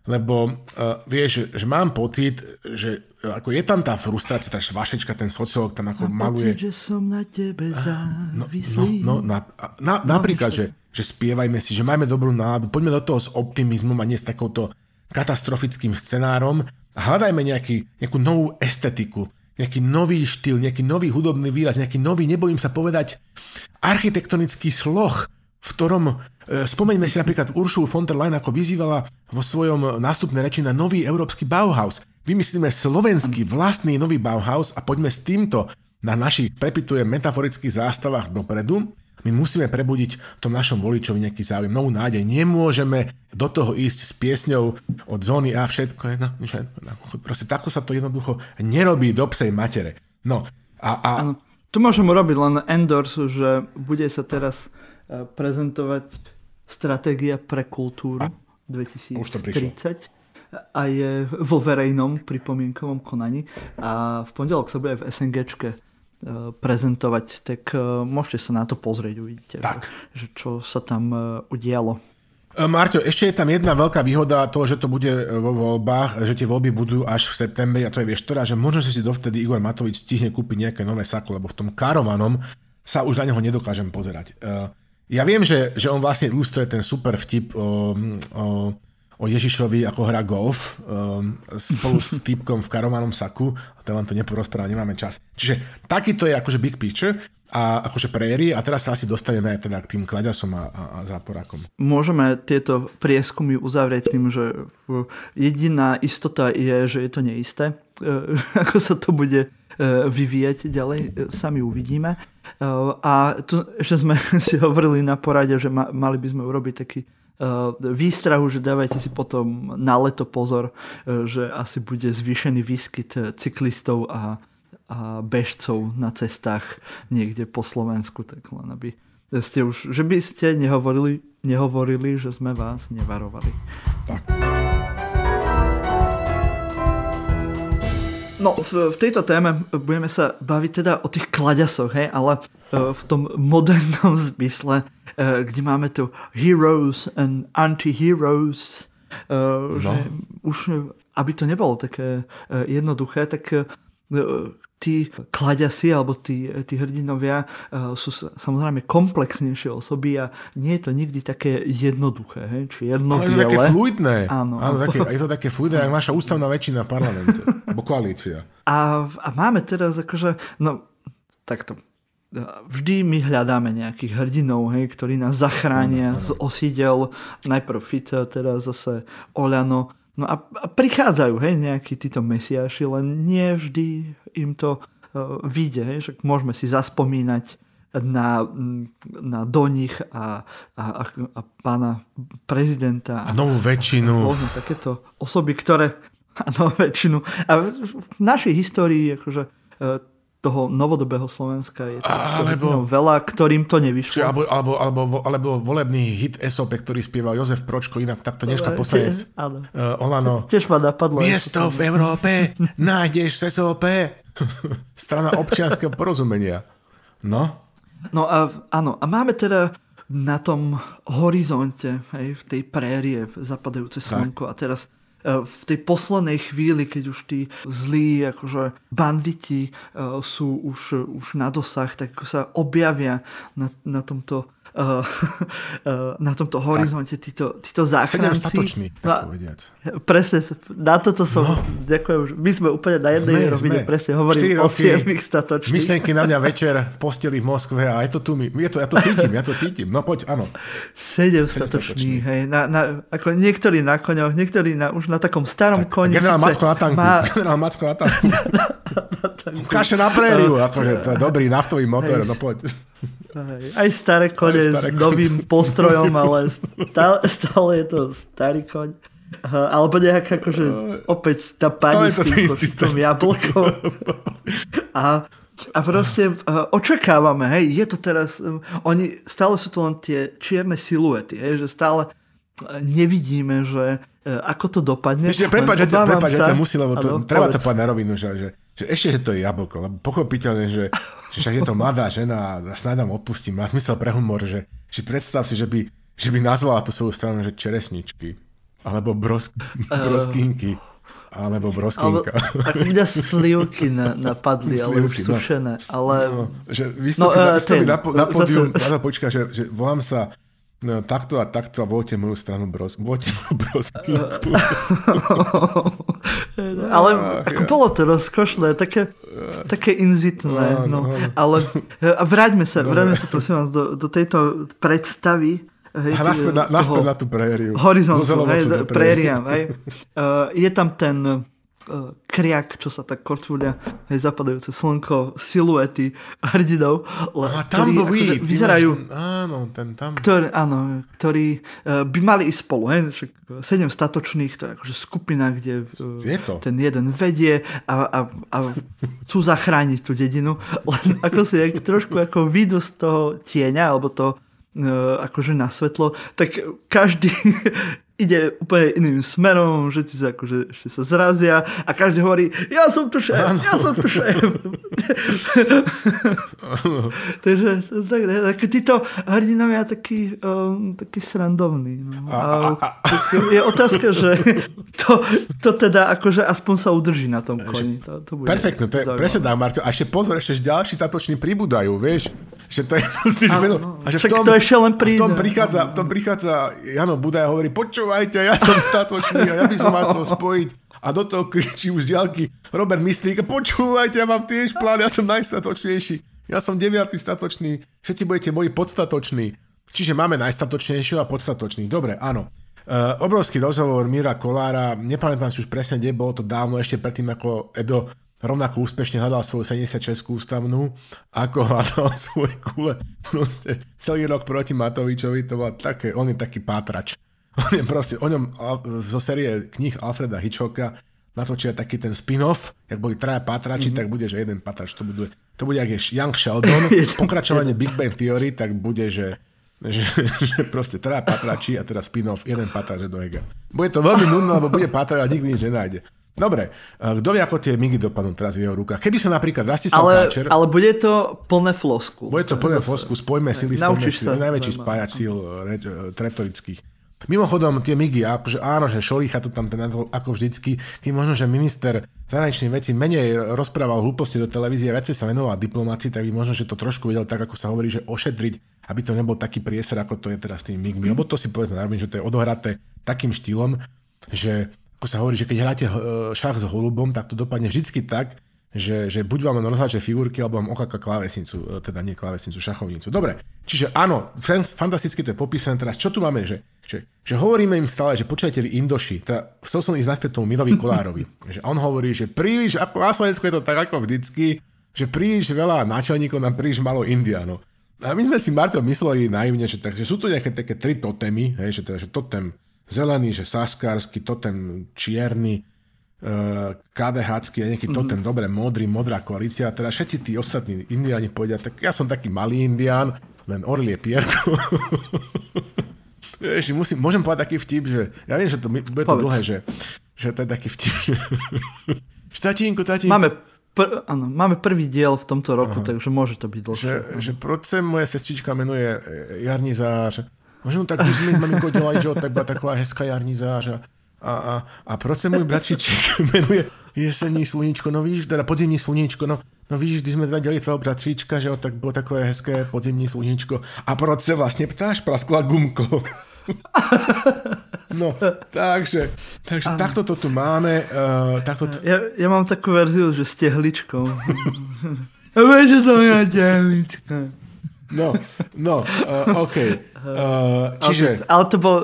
S1: lebo uh, vieš, že, mám pocit, že ako je tam tá frustrácia, tá švašečka, ten sociológ tam ako mám maluje.
S2: Pocit, že som na tebe
S1: závislý. No, no, no, na, na, napríklad, že, že spievajme si, že máme dobrú náladu, poďme do toho s optimizmom a nie s takouto katastrofickým scenárom a hľadajme nejaký, nejakú novú estetiku, nejaký nový štýl, nejaký nový hudobný výraz, nejaký nový, nebojím sa povedať, architektonický sloh, v ktorom, e, spomeňme si napríklad Uršulu von der Leyen, ako vyzývala vo svojom nástupnej reči na nový európsky Bauhaus. Vymyslíme slovenský vlastný nový Bauhaus a poďme s týmto na našich, prepitujem, metaforických zástavách dopredu my musíme prebudiť v tom našom voličovi nejaký záujem, novú nádej. Nemôžeme do toho ísť s piesňou od zóny a všetko je, no, všetko, no, proste takto sa to jednoducho nerobí do psej matere. No, a, a...
S2: Ano. Tu môžem urobiť len endorse, že bude sa teraz e, prezentovať stratégia pre kultúru a, 2030 a je vo verejnom pripomienkovom konaní a v pondelok sa bude v SNGčke prezentovať, tak eh, môžete sa na to pozrieť, uvidíte, tak. Že, že čo sa tam eh, udialo.
S1: Marťo, ešte je tam jedna veľká výhoda toho, že to bude vo voľbách, že tie voľby budú až v septembri a to je vieš teda, že možno, že si dovtedy Igor Matovič stihne kúpiť nejaké nové sako, lebo v tom karovanom sa už na neho nedokážem pozerať. Ja viem, že, že on vlastne ilustruje ten super vtip o, o, o Ježišovi, ako hrá golf um, spolu s týpkom v karovanom saku a ten vám to neporozpráva, nemáme čas. Čiže takýto je akože big picture a akože préry a teraz sa asi dostaneme teda k tým kladiasom a, a, a záporákom.
S2: Môžeme tieto prieskumy uzavrieť tým, že jediná istota je, že je to neisté. E, ako sa to bude e, vyvíjať ďalej, e, sami uvidíme. A tu ešte sme si hovorili na porade, že mali by sme urobiť taký výstrahu, že dávajte si potom na leto pozor, že asi bude zvýšený výskyt cyklistov a, a bežcov na cestách niekde po Slovensku, tak len aby ste už, že by ste nehovorili, nehovorili, že sme vás nevarovali. Tak. No, v, v tejto téme budeme sa baviť teda o tých klaďasoch, hej, ale v tom modernom zmysle, eh, kde máme tu heroes and anti-heroes, eh, no. že už aby to nebolo také eh, jednoduché, tak tí kladiasi alebo tí, tí hrdinovia sú samozrejme komplexnejšie osoby a nie je to nikdy také jednoduché. Hej? Či jedno
S1: Ale je to také fluidné. Áno. Áno také, je to také fluidné, ako naša ústavná väčšina v parlamente. alebo koalícia.
S2: A, a máme teraz akože, no takto, vždy my hľadáme nejakých hrdinov, hej, ktorí nás zachránia z osídel, najprv Fico, teraz zase Oľano. No a, a prichádzajú hej, nejakí títo mesiaši, len nie vždy im to uh, vyjde. Hej, že môžeme si zaspomínať na, na do nich a, a, a, a pána prezidenta.
S1: A novú väčšinu.
S2: A takéto osoby, ktoré... A novú väčšinu. A v, v našej histórii akože, uh, toho novodobého Slovenska je to alebo, veľa, ktorým to nevyšlo.
S1: Alebo, alebo, alebo, alebo volebný hit SOP, ktorý spieval Jozef Pročko, inak takto dneška poslanec uh, Olano.
S2: Tiež ma napadlo.
S1: Miesto v Európe nájdeš SOP. Strana občianského porozumenia. No?
S2: No a áno, a máme teda na tom horizonte, hej, v tej prérie zapadajúce slnko a teraz v tej poslednej chvíli, keď už tí zlí akože banditi eh, sú už, už na dosah, tak sa objavia na, na tomto uh, na tomto horizonte títo, títo záchranci.
S1: statoční, tak povediac.
S2: Presne, na toto som, no. ďakujem, my sme úplne na jednej sme, rovine, sme. presne hovorím o siedmých statočných.
S1: Myšlenky na mňa večer v posteli v Moskve a je to tu, mi, je to, ja to cítim, ja to cítim, no poď, áno.
S2: Sedem statočných, hej, na, na, ako niektorí na koňoch, niektorí na, už na takom starom tak, koni.
S1: Generál Macko na tanku, má... generál Macko na tanku. na, na, na tanku. Kaše na prériu, akože to je dobrý naftový motor, hej. no poď.
S2: Aj staré kone Aj staré s novým postrojom, ale stále, stále je to starý koň. Alebo nejak akože opäť tá pani s tým, s tým jablkom. A, a proste uh, očakávame, hej, je to teraz, um, oni, stále sú to len tie čierne siluety, hej, že stále uh, nevidíme, že uh, ako to dopadne.
S1: Ešte, prepáč, ja ťa musím, lebo to, ano, treba povedz. to povedať na rovinu, že, že že ešte, že to je jablko, lebo pochopiteľne, že, že však je to mladá žena a snáď nám odpustím. Má smysel pre humor, že, že predstav si, že by, že by nazvala tú svoju stranu, že čeresničky. Alebo bros, broskínky. Alebo broskinka.
S2: Alebo, ako mňa slivky na, napadli, ale už no. sušené. Ale... No,
S1: že vystúpi, no, uh, ten, na, na pódium, zase... počka, že, že volám sa No, takto a takto a voľte moju stranu bros, voľte moju broskinku.
S2: ale ako bolo to rozkošné, také, také inzitné. No, no. Ale a vráťme sa, vráťme sa prosím vás do, do tejto predstavy.
S1: Hej, naspäť, na, naspäť na tú prériu.
S2: Horizontu, hej, préria. Hej. Uh, je tam ten kriak, čo sa tak kortúľa, aj zapadajúce slnko, siluety hrdinov,
S1: a tam ktorí akože
S2: vyzerajú,
S1: ten, áno, ten tam.
S2: Ktorý, áno, ktorí uh, by mali ísť spolu, hej, sedem statočných, to je akože skupina, kde uh, je to. ten jeden vedie a, a, a chcú zachrániť tú dedinu, len ako si jak, trošku ako výjdu z toho tieňa, alebo to akože na svetlo, tak každý ide úplne iným smerom, že sa akože ešte sa zrazia a každý hovorí, ja som tu šéf, ja som tu šéf. Takže tak, tak, títo hrdinovia taký, um, taký srandovný. No. A, a, a, je otázka, že to, to teda akože aspoň sa udrží na tom koni. To, to
S1: bude Perfektne, to je presne tak, Marto. A ešte pozor, ešte ďalší statoční pribúdajú, vieš. Že to je, musíš a,
S2: no, a že v tom, to ešte len príde.
S1: V tom prichádza, v tom prichádza Jano Buda a hovorí, počúvajte, ja som statočný a ja by som mal to spojiť. A do toho kričí už ďalky Robert Mistrík, počúvajte, ja mám tiež plán, ja som najstatočnejší. Ja som deviatý statočný, všetci budete moji podstatoční. Čiže máme najstatočnejšieho a podstatočný. Dobre, áno. Uh, obrovský rozhovor Mira Kolára, nepamätám si už presne, kde bolo to dávno, ešte predtým, ako Edo rovnako úspešne hľadal svoju 76 ústavnú, ako hľadal svoje kule proste celý rok proti Matovičovi, to bolo také, on je taký pátrač. On je proste, o ňom zo série knih Alfreda Hitchcocka natočia taký ten spin-off, jak boli traja pátrači, mm-hmm. tak bude, že jeden pátrač, to bude, to bude jak je Young Sheldon, pokračovanie Big Bang Theory, tak bude, že že, že proste teda patračí a teraz spin-off, jeden patrač do Ega. Bude to veľmi nudné, lebo bude patrať a nikdy nič nenájde. Dobre, kto vie, ako tie migy dopadnú teraz v jeho rukách? Keby sa napríklad Rastislav
S2: ale,
S1: Káčer...
S2: Ale bude to plné flosku.
S1: Bude to plné flosku, spojme sily, spojme sily. Najväčší spájač síl retorických. Mimochodom, tie migy, akože áno, že Šolícha to tam ten, ako vždycky, keď možno, že minister zahraničných vecí menej rozprával hlúposti do televízie, veci sa venoval diplomácii, tak by možno, že to trošku vedel tak, ako sa hovorí, že ošetriť, aby to nebol taký priestor, ako to je teraz s tými migmi. Lebo to si povedzme že to je odohraté takým štýlom, že ako sa hovorí, že keď hráte eh, šach s holubom, tak to dopadne vždycky tak, že, že buď vám rozháče figurky, alebo vám okaka klávesnicu, e, teda nie klávesnicu, šachovnicu. Dobre, čiže áno, fantasticky to je popísané. Teraz čo tu máme, že, že, že hovoríme im stále, že počujete vy Indoši, teda chcel som ísť naspäť tomu Mirovi Kolárovi, že on hovorí, že príliš, ako na Slovensku je to tak ako vždycky, že príliš veľa náčelníkov nám príliš malo Indiánov. A my sme si Marto mysleli naivne, že, takže sú tu nejaké také tri totémy, hej, že, teda, že totem zelený, že saskársky, totem čierny, KDH a nejaký mm-hmm. totem, dobre, modrý, modrá koalícia, teda všetci tí ostatní indiáni povedia, tak ja som taký malý indián, len orlie pierko. Ešte musím, môžem povedať taký vtip, že ja viem, že to bude to dlhé, že, že to je taký vtip, že, tatínku, tatínku.
S2: Máme, pr- áno, máme prvý diel v tomto roku, Aha. takže môže to byť dlhšie.
S1: Že, že proč se moje sestrička menuje Jarnizář, možno tak, když mi maminko dělají, že tak byla taková hezká Jarnizář a a, a, a proč se můj bratříček jmenuje Jesenní sluníčko, no víš, teda podzimní sluníčko, no, no víš, když jsme teda dělali tvého bratříčka, že jo, tak bylo takové hezké podzimní sluníčko. A proč se vlastně ptáš, praskla gumko? No, takže, takže um, takto to tu máme. Uh, takto to...
S2: Ja, ja mám takú verziu, že s tehličkou. Vieš, že to je tehlička.
S1: No, no, uh, OK. Uh, čiže...
S2: Okay, ale to bol...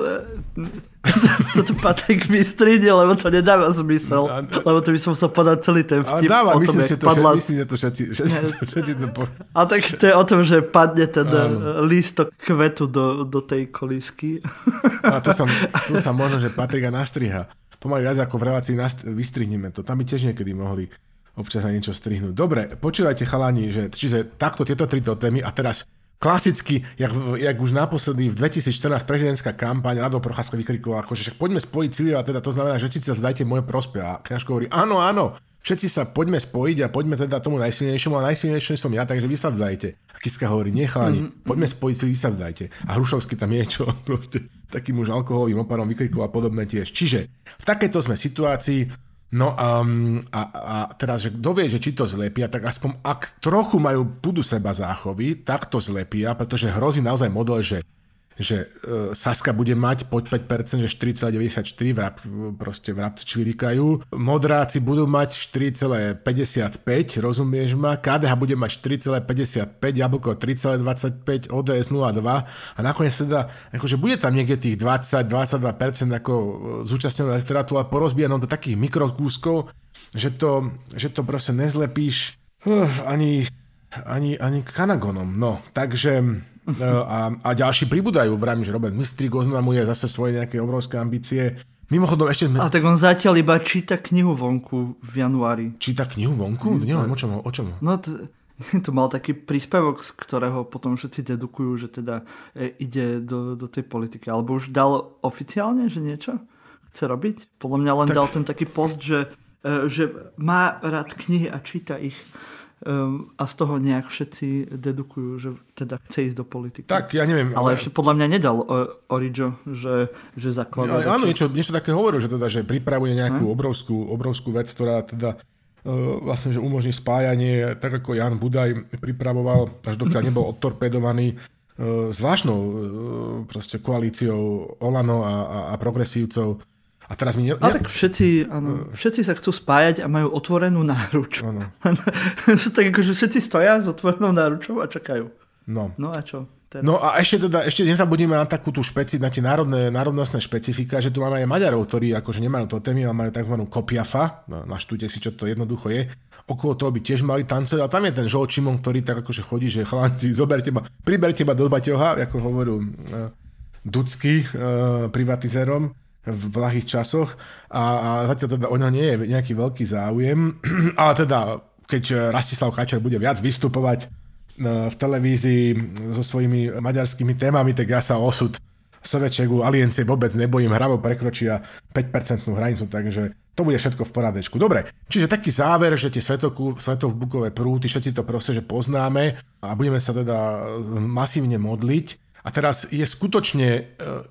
S2: Toto Patrik vystríde, lebo to nedáva zmysel. Lebo to by som musel podať celý ten vtip.
S1: A dáva, myslím, si to, padla... myslím, že to všetci, všetci, všetci to po...
S2: A tak to je o tom, že padne ten ano. lístok kvetu do, do tej kolísky.
S1: A tu sa, tu sa možno, že Patrika nastriha. Pomaly viac ako v relácii nast- vystrihneme to. Tam by tiež niekedy mohli občas aj niečo strihnúť. Dobre, počúvajte chalani, že čiže takto tieto tri témy a teraz klasicky, jak, jak už naposledy v 2014 prezidentská kampaň, Rado Procházka vykrikoval, akože však poďme spojiť síly a teda to znamená, že všetci sa zdajte moje prospech. A Kňažko hovorí, áno, áno, všetci sa poďme spojiť a poďme teda tomu najsilnejšiemu a najsilnejším som ja, takže vy sa vzdajte. A Kiska hovorí, necháni, mm-hmm. poďme spojiť síly, vy sa vzdajte. A Hrušovský tam je čo, proste takým už alkoholovým oparom vykrikoval podobné tiež. Čiže v takejto sme situácii, No um, a, a teraz, že kto vie, že či to zlepia, tak aspoň ak trochu majú, budú seba záchovy, tak to zlepia, pretože hrozí naozaj model, že že uh, Saska bude mať pod 5%, že 4,94 vrab, proste vrabci čvirikajú. Modráci budú mať 4,55, rozumieš ma? KDH bude mať 4,55, Jablko 3,25, ODS 0,2 a nakoniec teda, akože bude tam niekde tých 20-22% ako e, zúčastneného elektorátu a porozbíjano do takých mikrokúskov, že to, že to proste nezlepíš uh, ani, ani, ani kanagonom. No, takže a, a ďalší pribúdajú, vrajím, že Robert Mistrik oznamuje zase svoje nejaké obrovské ambície. Mimochodom, ešte sme...
S2: A tak on zatiaľ iba číta knihu vonku v januári.
S1: Číta knihu vonku? Mm, Neviem, o čom? O čom?
S2: No, t- to mal taký príspevok, z ktorého potom všetci dedukujú, že teda e, ide do, do tej politiky. Alebo už dal oficiálne, že niečo chce robiť? Podľa mňa len tak... dal ten taký post, že, e, že má rád knihy a číta ich. Um, a z toho nejak všetci dedukujú, že teda chce ísť do politiky.
S1: Tak, ja neviem.
S2: Ale, ale... ešte podľa mňa nedal Orijo, že, že zakladá.
S1: Ja, áno, niečo, niečo také hovoril, že, teda, že pripravuje nejakú hm? obrovskú, obrovskú vec, ktorá teda vlastne, že umožní spájanie, tak ako Jan Budaj pripravoval, až dokiaľ nebol odtorpedovaný zvláštnou proste koalíciou Olano a, a, a progresívcov a teraz mi... Ne...
S2: Ale tak všetci, áno, všetci sa chcú spájať a majú otvorenú náruč. Áno. Sú tak že všetci stoja s otvorenou náručou a čakajú.
S1: No.
S2: No a čo?
S1: Teraz. No a ešte teda, ešte nezabudíme na takú tú špeci, na tie národné, národnostné špecifika, že tu máme aj Maďarov, ktorí akože nemajú to témy, ale majú tzv. kopiafa, no, naštujte si, čo to jednoducho je. Okolo toho by tiež mali tancovať a tam je ten Žol Čimon, ktorý tak akože chodí, že chalánci, zoberte ma, priberte ma do Baťoha, ako hovorú uh, Ducky uh, privatizérom v blahých časoch a, a zatiaľ teda o ňa nie je nejaký veľký záujem, ale teda keď Rastislav Kačer bude viac vystupovať e, v televízii so svojimi maďarskými témami, tak ja sa osud Sovečegu aliencie vôbec nebojím, hravo prekročia 5% hranicu, takže to bude všetko v poradečku. Dobre, čiže taký záver, že tie svetoku, svetovbukové prúty, všetci to proste, že poznáme a budeme sa teda masívne modliť a teraz je skutočne e,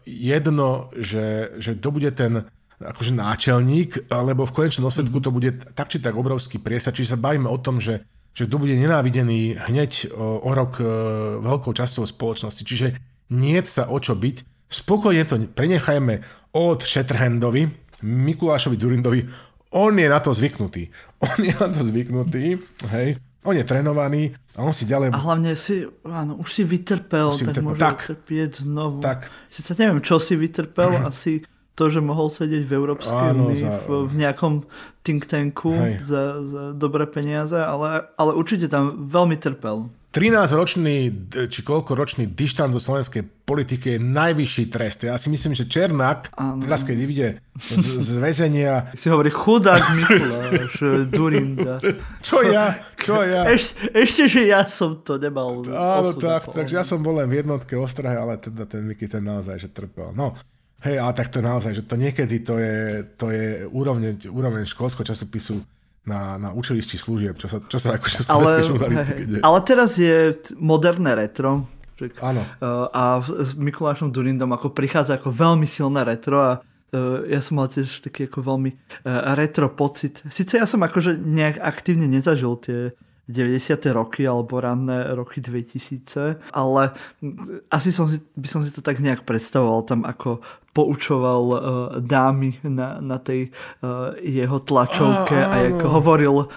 S1: jedno, že, že to bude ten akože náčelník, lebo v konečnom dôsledku to bude tak či tak obrovský priesad. Čiže sa bavíme o tom, že, že kto bude nenávidený hneď o, o rok e, veľkou časťou spoločnosti. Čiže nie sa o čo byť. Spokojne to prenechajme od Shetterhandovi, Mikulášovi Zurindovi. On je na to zvyknutý. On je na to zvyknutý, hej. On je trénovaný a on si ďalej...
S2: A hlavne si, áno, už si vytrpel, už si tak vytrpel. môže tak, trpieť znovu. Tak. Sice neviem, čo si vytrpel, asi to, že mohol sedieť v Európskej únii za... v, v nejakom think tanku za, za dobré peniaze, ale, ale určite tam veľmi trpel.
S1: 13-ročný, či koľko ročný dištant do slovenskej politiky je najvyšší trest. Ja si myslím, že Černák, ano. teraz keď vyjde z, z väzenia...
S2: Si hovorí chudák Mikuláš, Durinda.
S1: Čo ja? Čo ja?
S2: Eš, ešte, že ja som to nemal.
S1: Áno, tak, takže ja som bol len v jednotke ostrahe, ale teda ten Miky ten naozaj, že trpel. No, hej, ale tak to naozaj, že to niekedy to je, to je úrovne, úroveň školského časopisu na, na učilišti služieb, čo sa, čo sa akože
S2: ale, hej, ale teraz je moderné retro.
S1: Áno.
S2: Uh, a s Mikulášom Durindom ako prichádza ako veľmi silné retro a uh, ja som mal tiež taký ako veľmi uh, retro pocit. Sice ja som akože nejak aktívne nezažil tie 90. roky alebo ranné roky 2000, ale asi som si, by som si to tak nejak predstavoval tam, ako poučoval uh, dámy na, na tej uh, jeho tlačovke a, a ako hovoril uh,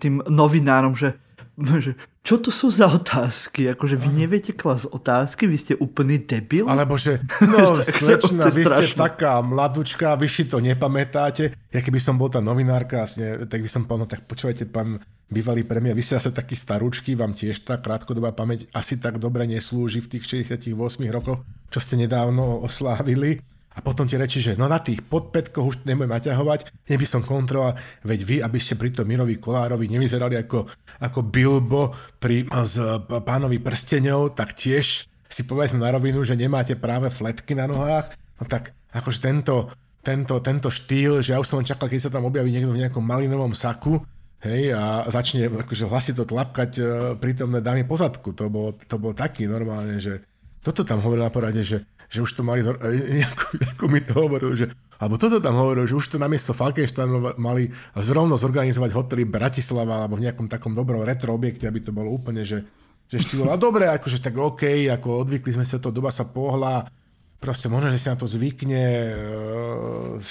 S2: tým novinárom, že že čo to sú za otázky? Akože vy neviete klas otázky, vy ste úplný debil?
S1: Alebo že, no slečna, vy ste taká mladučka, vy si to nepamätáte. Ja keby som bol tá novinárka, vlastne, tak by som povedal, no tak počúvajte, pán bývalý premiér, vy ste asi takí starúčky, vám tiež tá krátkodobá pamäť asi tak dobre neslúži v tých 68 rokoch, čo ste nedávno oslávili. A potom ti reči, že no na tých podpätkoch už nebudem naťahovať, neby som kontrola, veď vy, aby ste pri tom Mirovi Kolárovi nevyzerali ako, ako Bilbo pri z pánovi prstenov, tak tiež si povedzme na rovinu, že nemáte práve fletky na nohách, no tak akože tento, tento, tento štýl, že ja už som čakal, keď sa tam objaví niekto v nejakom malinovom saku, hej, a začne akože hlasito tlapkať uh, prítomné dámy pozadku. To bol, to bol taký normálne, že toto tam hovoril na porade, že, že už to mali, ako, ako mi to hovoril, že alebo toto tam hovoril, že už to namiesto Falkensteinu mali zrovna zorganizovať hotely Bratislava alebo v nejakom takom dobrom retro objekte, aby to bolo úplne, že, že štýlo. A dobre, akože tak OK, ako odvykli sme sa to, doba sa pohla, proste možno, že si na to zvykne, uh,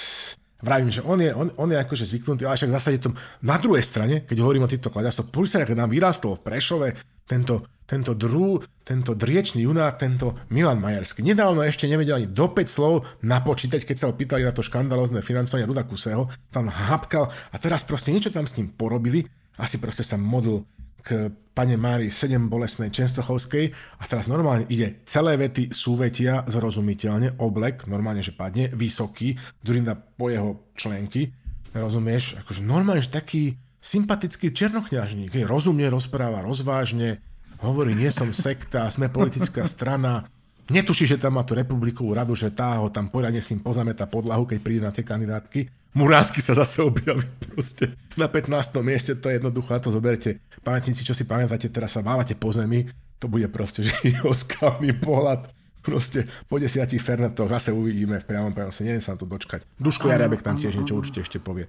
S1: Vravím, že on je, on, on je akože zvyknutý, ale však v zásade tom na druhej strane, keď hovorím o týchto kladiastoch, keď nám vyrastol v Prešove tento, tento drú, tento driečný junák, tento Milan Majerský. Nedávno ešte nevedel ani do 5 slov napočítať, keď sa ho pýtali na to škandalozne financovanie Ruda Kuseho, tam hapkal a teraz proste niečo tam s ním porobili, asi proste sa modl k pane Mári 7 bolesnej Čenstochovskej a teraz normálne ide celé vety súvetia zrozumiteľne, oblek, normálne, že padne, vysoký, Durinda po jeho členky, rozumieš, akože normálne, že taký sympatický černokňažník, hej, rozumne rozpráva, rozvážne, hovorí, nie som sekta, sme politická strana, netuší, že tam má tú republikovú radu, že tá ho tam poriadne s ním pozameta podlahu, keď príde na tie kandidátky Muránsky sa zase objaví proste na 15. mieste, to je jednoducho, na to zoberte. Pamätníci, čo si pamätáte, teraz sa válate po zemi, to bude proste, že jeho skalný pohľad. Proste po desiatich Fernetoch zase uvidíme v priamom prenose, neviem sa na to dočkať. Duško Jarabek tam tiež niečo určite ešte povie.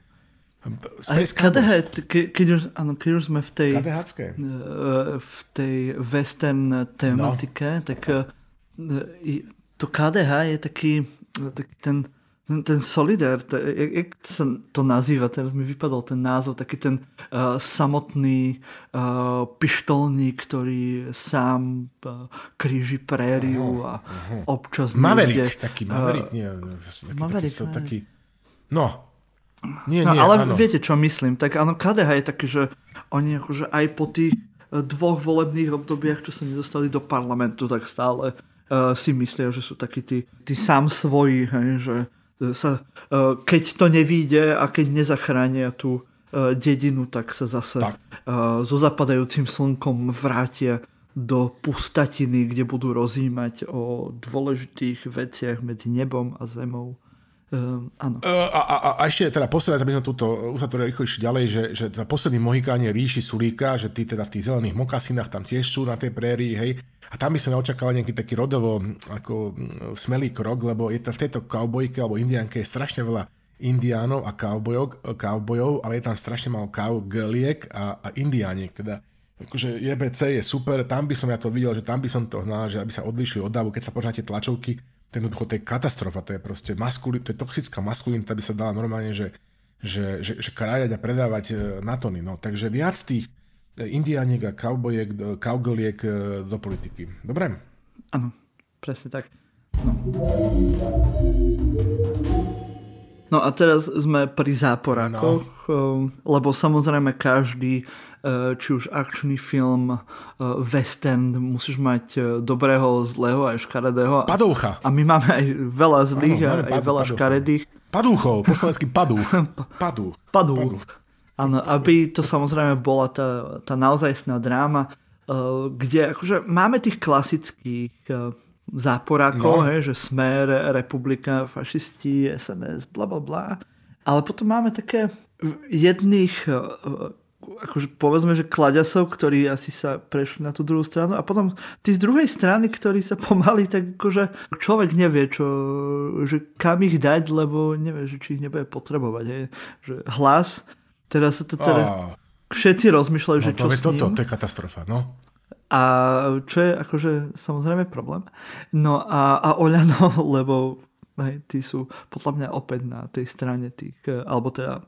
S2: Space KDH, ke, keď, už, áno, keď už sme v tej,
S1: KDH-cké.
S2: v tej western tematike, no. tak to KDH je taký, taký ten ten, ten solidár, to, jak, jak sa to nazýva, teraz mi vypadol ten názov, taký ten uh, samotný uh, pištolník, ktorý sám uh, kríži prériu a uh-huh. občas
S1: Maverick, niekde, taký Maverick, uh, nie, taký, Maverick, taký, taký, no, nie,
S2: no,
S1: nie,
S2: ale
S1: áno.
S2: viete, čo myslím, tak áno, KDH je taký, že oni akože aj po tých dvoch volebných obdobiach, čo sa nedostali do parlamentu, tak stále si myslia, že sú takí tí, tí sám svoji, hej, že sa, e, keď to nevíde a keď nezachránia tú e, dedinu, tak sa zase tak. E, so zapadajúcim slnkom vrátia do pustatiny, kde budú rozímať o dôležitých veciach medzi nebom a zemou. Uh, áno.
S1: Uh, a, a, a ešte teda posledná, aby sme túto uzatvorili rýchlejšie ďalej, že, že teda posledný Mohikán je ríši Sulíka, že tí teda v tých zelených mokasinách tam tiež sú na tej prérii, hej. A tam by som neočakával nejaký taký rodovo ako smelý krok, lebo je to v tejto kaubojke alebo indianke je strašne veľa indiánov a kaubojov, ale je tam strašne malo kaugeliek a, a indiániek, teda akože JBC je super, tam by som ja to videl, že tam by som to hnal, že aby sa odlišili od davu, keď sa poznáte tlačovky, to jednoducho to je katastrofa, to je proste maskuli, to je toxická maskulinita, by sa dala normálne, že, že, že, že krájať a predávať e, na tony. No. Takže viac tých e, indianiek a kaubojek, kaugoliek e, do politiky. Dobre?
S2: Áno, presne tak. No. no a teraz sme pri záporákoch, no. lebo samozrejme každý či už akčný film, eh, western, musíš mať eh, dobrého, zlého aj škaredého.
S1: Padoucha.
S2: A my máme aj veľa zlých ano, a aj veľa padúcha. škaredých.
S1: Padúchov, po slovensky padúch. Padúch.
S2: Padúch. Áno, aby to samozrejme bola tá, tá naozajstná dráma, kde akože máme tých klasických záporákov, no. hej, že Smer, Republika, fašisti, SNS, bla bla bla. Ale potom máme také jedných akože povedzme, že klaďasov, ktorí asi sa prešli na tú druhú stranu a potom tí z druhej strany, ktorí sa pomaly, tak akože človek nevie, čo, že kam ich dať, lebo nevie, že či ich nebude potrebovať. Hej. Že hlas, teraz sa to teda oh. všetci rozmýšľajú, no, že čo s ním.
S1: Toto, to je katastrofa, no.
S2: A čo je akože samozrejme problém. No a, a Oľano, lebo hej, tí sú podľa mňa opäť na tej strane tých, alebo teda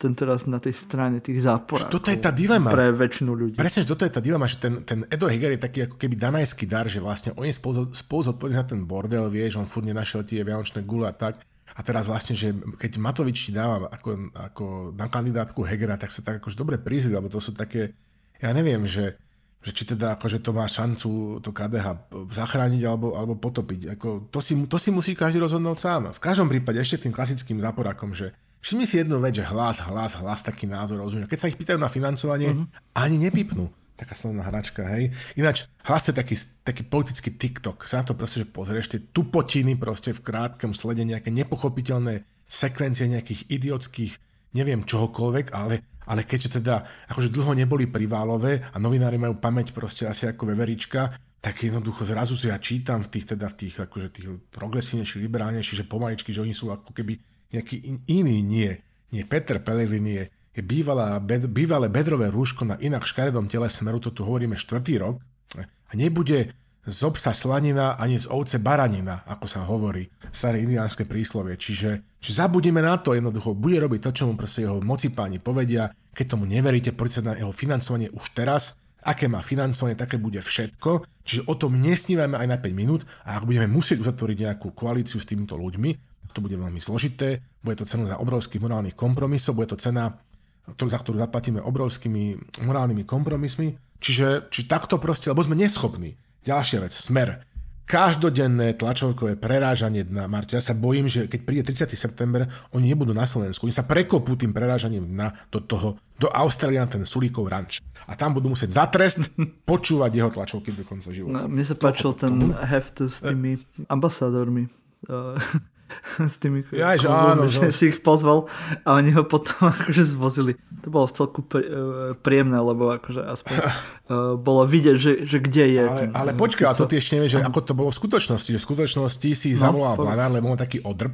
S2: ten teraz na tej strane tých záporov.
S1: Toto je tá dilema.
S2: Pre väčšinu ľudí.
S1: Presne, že toto je tá dilema, že ten, ten Edo Heger je taký ako keby danajský dar, že vlastne on je spolu, spolu zodpovedný za ten bordel, vieš, on furt nenašiel tie vianočné gule a tak. A teraz vlastne, že keď Matovič ti dáva ako, ako na kandidátku Hegera, tak sa tak akože dobre prizli, lebo to sú také, ja neviem, že, že či teda akože to má šancu to KDH zachrániť alebo, alebo potopiť. Ako, to, si, to si musí každý rozhodnúť sám. V každom prípade ešte tým klasickým záporákom, že Všimni si jednu vec, že hlas, hlas, hlas, taký názor, rozumiem. Keď sa ich pýtajú na financovanie, uh-huh. ani nepipnú. Taká slovná hračka, hej. Ináč, hlas je taký, taký politický TikTok. Sa na to proste, že pozrieš tie tupotiny proste v krátkom slede, nejaké nepochopiteľné sekvencie nejakých idiotských, neviem čohokoľvek, ale, ale keďže teda akože dlho neboli priválové a novinári majú pamäť proste asi ako veverička, tak jednoducho zrazu si ja čítam v tých, teda v tých, akože tých progresívnejších, liberálnejších, že pomaličky, že oni sú ako keby nejaký in, iný nie. Nie Peter Pellegrini je, je bývalá, bed, bývalé bedrové rúško na inak škaredom tele smeru, to tu hovoríme štvrtý rok. A nebude z obsa slanina ani z ovce baranina, ako sa hovorí staré indiánske príslovie. Čiže, čiže zabudíme na to jednoducho, bude robiť to, čo mu proste jeho moci páni povedia. Keď tomu neveríte, poďte na jeho financovanie už teraz. Aké má financovanie, také bude všetko. Čiže o tom nesnívame aj na 5 minút a ak budeme musieť uzatvoriť nejakú koalíciu s týmito ľuďmi, to bude veľmi zložité, bude to cena za obrovských morálnych kompromisov, bude to cena, za ktorú zaplatíme obrovskými morálnymi kompromismi. Čiže či takto proste, lebo sme neschopní. Ďalšia vec, smer. Každodenné tlačovkové prerážanie dna. Marto, ja sa bojím, že keď príde 30. september, oni nebudú na Slovensku. Oni sa prekopú tým prerážaním dna do toho, do Austrálie na ten Sulíkov ranč. A tam budú musieť za trest počúvať jeho tlačovky do konca života.
S2: No, mne sa páčil ten heft s tými ambasádormi s tými ja, že, áno, že no. si ich pozval a oni ho potom akože zvozili. To bolo v celku e, príjemné, lebo akože aspoň uh, bolo vidieť, že, že kde je.
S1: Ale, ten, ale počkaj, a to ty ešte nevieš, že ako to bolo v skutočnosti. Že v skutočnosti si no, zavolal Blanár, lebo on taký odrb,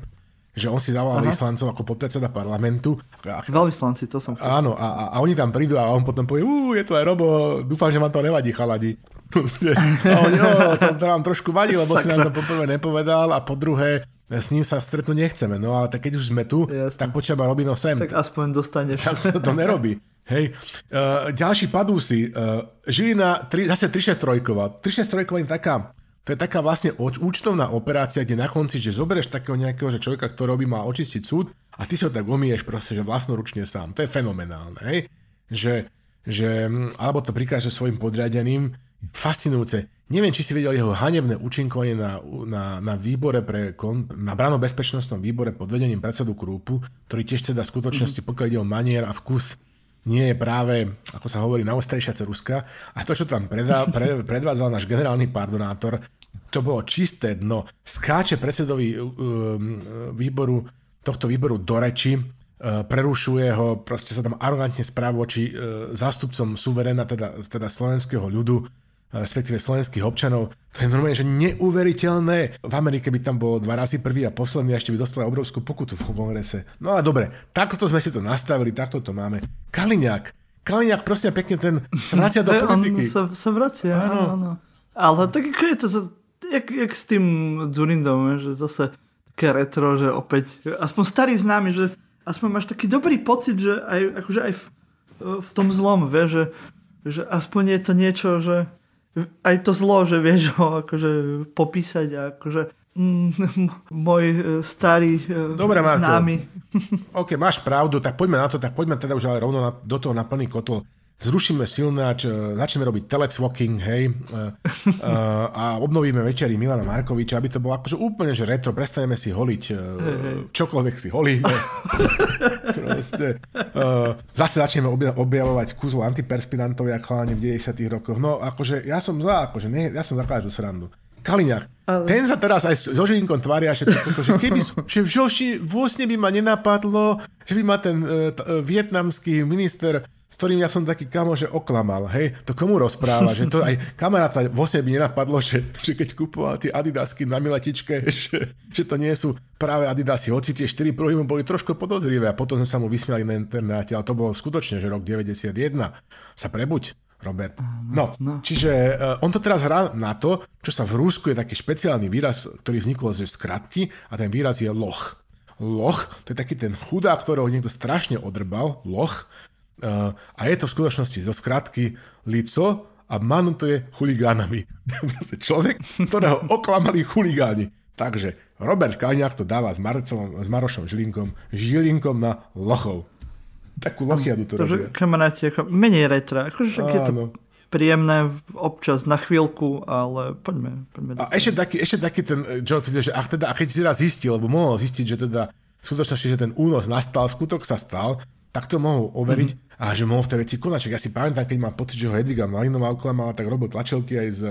S1: že on si zavolal vyslancov ako podpredseda parlamentu.
S2: Veľvyslanci, to som chcel.
S1: Áno, a, a, a oni tam prídu a on potom povie, ú, je to aj Robo, dúfam, že vám to nevadí, chaladi. a on, jo, to, nám trošku vadí, lebo si nám to poprvé nepovedal a po druhé, s ním sa stretnúť nechceme. No ale tak keď už sme tu, Jasne. tak počúva Robino sem.
S2: Tak aspoň dostaneš.
S1: Tak to, to nerobí. Hej. Uh, ďalší padúsi. Uh, Žilina, tri, zase 363. 363 je taká, to je taká vlastne účtovná operácia, kde na konci, že zoberieš takého nejakého že človeka, ktorý robí má očistiť súd a ty si ho tak omieš proste, že vlastnoručne sám. To je fenomenálne. Hej. Že, že, alebo to prikáže svojim podriadeným. Fascinujúce. Neviem, či si videl jeho hanebné účinkovanie na, na, na výbore pre, na bezpečnostnom výbore pod vedením predsedu Krúpu, ktorý tiež teda v skutočnosti, mm-hmm. pokiaľ ide o manier a vkus, nie je práve, ako sa hovorí, naostrejšia ceruska. A to, čo tam predá, pre, predvádzal náš generálny pardonátor, to bolo čisté dno. Skáče predsedovi uh, výboru, tohto výboru do reči, uh, prerušuje ho, proste sa tam arogantne správa voči zástupcom suverena, teda, teda slovenského ľudu, respektíve slovenských občanov. To je normálne, že neuveriteľné. V Amerike by tam bolo dva razy prvý a posledný a ešte by dostali obrovskú pokutu v kongrese. No ale dobre, takto sme si to nastavili, takto to máme. Kaliňák. Kaliňák, prosím pekne, ten sa vracia do politiky.
S2: On sa, sa vracia, áno. áno. Ale tak ako je to, jak, jak s tým Zurindom, že zase také retro, že opäť, aspoň starý známy, že aspoň máš taký dobrý pocit, že aj, akože aj v, v tom zlom, vie, že, že aspoň je to niečo, že aj to zlo, že vieš ho akože popísať a akože mm, môj e, starý e, Dobre, Marto. známy.
S1: OK, máš pravdu, tak poďme na to, tak poďme teda už ale rovno na, do toho na plný kotol zrušíme silnáč, e, začneme robiť telecwalking, hej, a obnovíme večery Milana Markoviča, aby to bolo akože úplne, že retro, prestaneme si holiť, čokoľvek si holíme. Proste, zase začneme objavovať kúzlo antiperspirantov, jak chalani v 90 rokoch. No, akože ja som za, akože nie, ja som za každú srandu. Kaliňák, ale... ten sa teraz aj so Žilinkom tvária, že, to, že keby, že v Žoši vlastne by ma nenapadlo, že by ma ten uh, vietnamský minister s ktorým ja som taký kamo, že oklamal, hej, to komu rozpráva, že to aj kamaráta vlastne by nenapadlo, že, že keď kupoval tie adidasky na miletičke, že, že to nie sú práve adidasy, hoci tie 4 prvý boli trošku podozrivé a potom sme sa mu vysmiali na internáte, ale to bolo skutočne, že rok 91. Sa prebuď, Robert. No, no. čiže uh, on to teraz hrá na to, čo sa v Rúsku je taký špeciálny výraz, ktorý vznikol ze skratky a ten výraz je loch. Loch, to je taký ten chudák, ktorého niekto strašne odrbal, loch, a je to v skutočnosti zo skratky lico a manutuje chuligánami. Človek, ktorého oklamali chuligáni. Takže Robert Kaliňák to dáva s, Marcom, s Marošom Žilinkom, Žilinkom na lochov. Takú lochiadu to, to robia.
S2: Kamaráti, ako menej retra. Akože je to príjemné občas na chvíľku, ale poďme. poďme
S1: a ešte taký, ešte taký ten Joe, teda, že ach, teda, a keď si teda zistil, lebo mohol zistiť, že teda v skutočnosti, že ten únos nastal, skutok sa stal, tak to mohol overiť mm-hmm. a že mohol v tej veci konať. Ja si pamätám, keď mám pocit, že ho Edviga Malinová oklamala, tak robil tlačelky aj s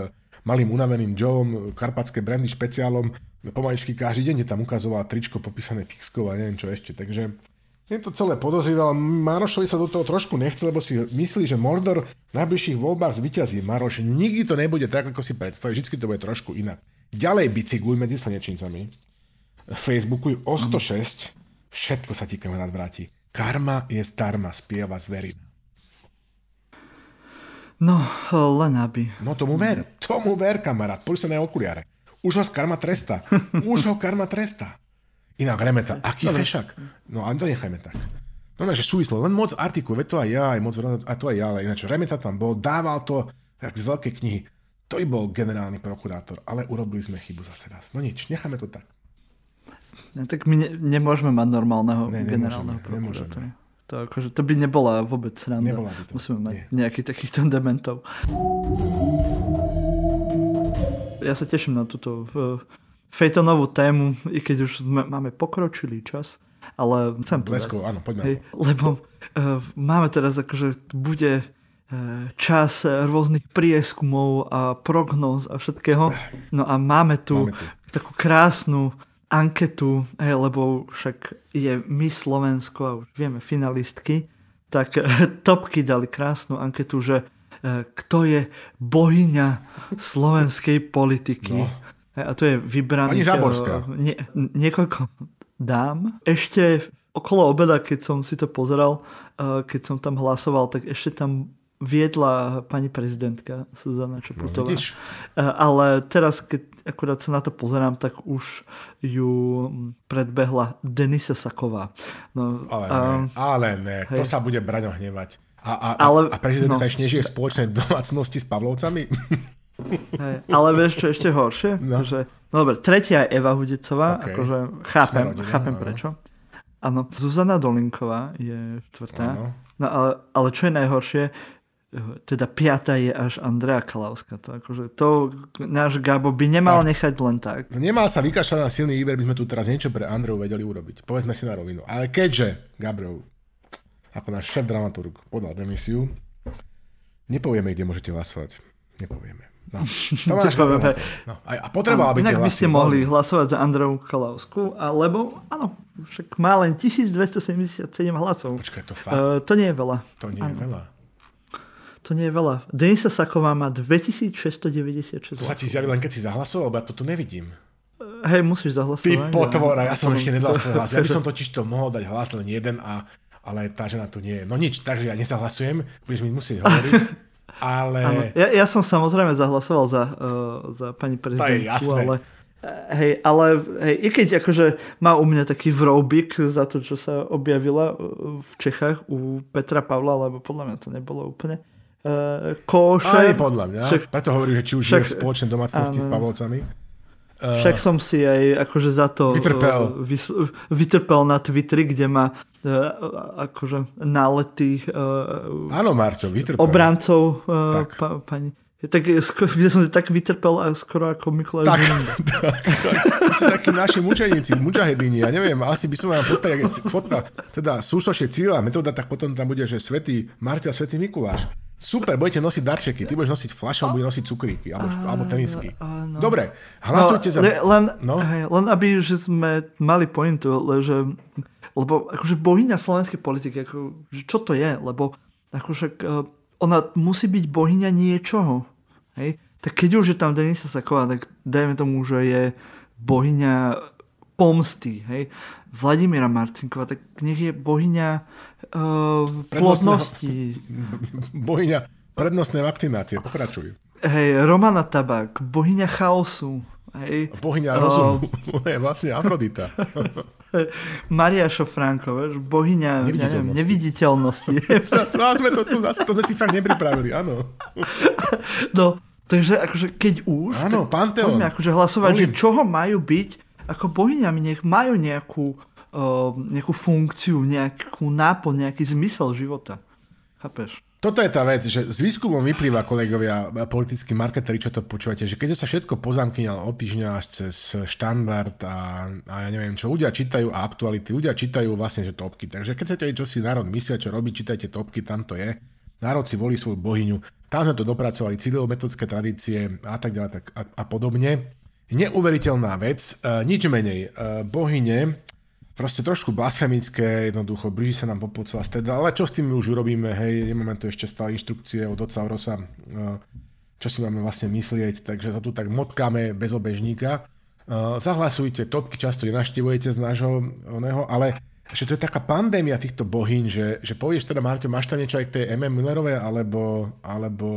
S1: malým unaveným Joeom, karpatské brandy špeciálom, pomaličky každý deň tam ukazoval tričko popísané fixkou a neviem čo ešte. Takže je to celé podozrivé, ale Marošovi sa do toho trošku nechce, lebo si myslí, že Mordor v najbližších voľbách zvyťazí. Maroš, nikdy to nebude tak, ako si predstaví, vždy to bude trošku inak. Ďalej bicykluj medzi slnečnicami. Facebooku o 106, všetko sa ti kamarát vráti. Karma je zdarma, spieva zverina.
S2: No, len aby.
S1: No tomu ver, tomu ver, kamarát. Na okuliare. Už ho karma tresta. Už ho karma tresta. Inak Remeta, aký Dobre. fešak. No ale to nechajme tak. No že súvislo, len moc artikul, veď to aj ja, aj moc, a to aj ja, ale ináč Remeta tam bol, dával to tak z veľkej knihy. To i bol generálny prokurátor, ale urobili sme chybu zase raz. No nič, necháme to tak.
S2: No, tak my ne, nemôžeme mať normálneho ne, generálneho prokurátora. To, akože, to by nebola vôbec sranda. Nebola by to. Musíme mať Nie. nejakých takýchto dementov. Ja sa teším na túto uh, fejtonovú tému, i keď už máme pokročilý čas, ale chcem to
S1: Lesko, áno, poďme.
S2: Hej, lebo uh, máme teraz akože bude uh, čas rôznych prieskumov a prognóz a všetkého. No a máme tu, máme tu. takú krásnu anketu, lebo však je my Slovensko a už vieme finalistky, tak topky dali krásnu anketu, že e, kto je bohyňa slovenskej politiky. No. A to je vybrané.
S1: Ani Záborská.
S2: Nie, niekoľko dám. Ešte okolo obeda, keď som si to pozeral, keď som tam hlasoval, tak ešte tam viedla pani prezidentka Zuzana Čaputová. No, ale teraz, keď akurát sa na to pozerám, tak už ju predbehla Denisa Saková.
S1: No, ale, a, ne, ale ne, hej. to sa bude Braňo hnevať. A, a, ale, a prezidentka no, ešte nežije v spoločnej domácnosti s Pavlovcami?
S2: Hej, ale vieš čo ešte horšie? No. Že, no dobre, tretia je Eva Hudecová, okay. akože chápem, rodina, chápem no. prečo. Áno, Zuzana Dolinková je štvrtá. No ale, ale čo je najhoršie, teda piata je až Andrea Kalauska. To, akože, to náš Gabo by nemal tak. nechať len tak.
S1: Nemal sa vykašľať na silný výber, by sme tu teraz niečo pre Andreu vedeli urobiť. Povedzme si na rovinu. Ale keďže Gabriel, ako náš šéf dramaturg, podal demisiu, nepovieme, kde môžete hlasovať. Nepovieme. No, Tomáš no, a, a potreboval by
S2: Inak by ste mohli hlasovať za Andreu Kalausku, lebo áno, však má len 1277 hlasov.
S1: Počkaj, to fakt? Uh,
S2: to nie je veľa.
S1: To nie je veľa.
S2: To nie je veľa. Denisa Saková má 2696
S1: To sa ti zjaví len keď si zahlasoval, lebo ja to tu nevidím.
S2: Hej, musíš zahlasovať.
S1: Ty potvora, ja som ešte nedal svoj hlas. Ja by som totiž to mohol dať hlas len jeden, a, ale tá žena tu nie je. No nič, takže ja nezahlasujem, budeš mi musieť hovoriť. Ale...
S2: Ja, ja som samozrejme zahlasoval za, uh, za pani prezidentku, ale Hej, ale hej, i keď akože má u mňa taký vroubik za to, čo sa objavila v Čechách u Petra Pavla, lebo podľa mňa to nebolo úplne uh, koše.
S1: Aj podľa mňa. Však, Preto hovorí, že či už však, je v spoločnej domácnosti áno. s Pavlovcami.
S2: Uh, Však som si aj akože za to
S1: vytrpel, uh,
S2: vys, vytrpel na Twitteri, kde má uh, akože nálety
S1: uh, Áno, Marčo, vytrpel.
S2: obrancov uh, tak. Pa, pani tak, ja som si tak vytrpel a skoro ako Mikulaj
S1: tak, tak, tak. Sú takí naši mučeníci, mučahedini, ja neviem, asi by som vám postavil, fotka, teda súštošie cíla, metóda, tak potom tam bude, že svetý a svetý Mikuláš. Super, budete nosiť darčeky. Ty budeš nosiť fľašu, bude nosiť cukríky alebo, a, alebo tenisky. Áno. Dobre, hlasujte no, za...
S2: Len, no? hej, len aby že sme mali pointu, že, lebo akože bohyňa slovenskej politiky, ako, že čo to je? Lebo akože ona musí byť bohyňa niečoho. Hej? Tak keď už je tam Denisa Saková, tak dajme tomu, že je bohyňa pomsty. Hej? Vladimíra Marcinková, tak nech je bohyňa uh, plodnosti.
S1: Bohyňa prednostnej vakcinácie, pokračuj.
S2: Hej, Romana Tabak, bohyňa chaosu. Hej.
S1: Bohyňa uh, rozumu. je vlastne Afrodita.
S2: Maria Šofránko, bohyňa neviditeľnosti. Ja neviditeľnosti.
S1: to, sme to, to, to sme si fakt nepripravili, áno.
S2: no, takže akože keď už,
S1: áno, Panteón.
S2: poďme akože hlasovať, Olin. že čoho majú byť ako bohyňami, nech majú nejakú, nejakú funkciu, nejakú náplň, nejaký zmysel života. Chápeš?
S1: Toto je tá vec, že z výskumom vyplýva, kolegovia, politickí marketeri, čo to počúvate, že keď sa všetko pozamkňa od týždňa až cez štandard a, a ja neviem čo, ľudia čítajú a aktuality, ľudia čítajú vlastne, že topky. Takže keď chcete čo si národ myslia, čo robí, čítajte topky, tam to je. Národ si volí svoju bohyňu. Tam sme to dopracovali, metodické tradície a tak ďalej tak a, a podobne. Neuveriteľná vec, e, nič menej. E, bohyne, proste trošku blasfemické, jednoducho, blíži sa nám popolcová steda, ale čo s tým už urobíme, hej, nemáme tu ešte stále inštrukcie od oca Rosa, e, čo si máme vlastne myslieť, takže sa tu tak motkáme bez obežníka. Zahlasujte, topky často nenaštevujete z nášho oného, ale že to je taká pandémia týchto bohyň, že, že povieš teda, Marťo, máš tam niečo aj k tej MM Millerovej, alebo, alebo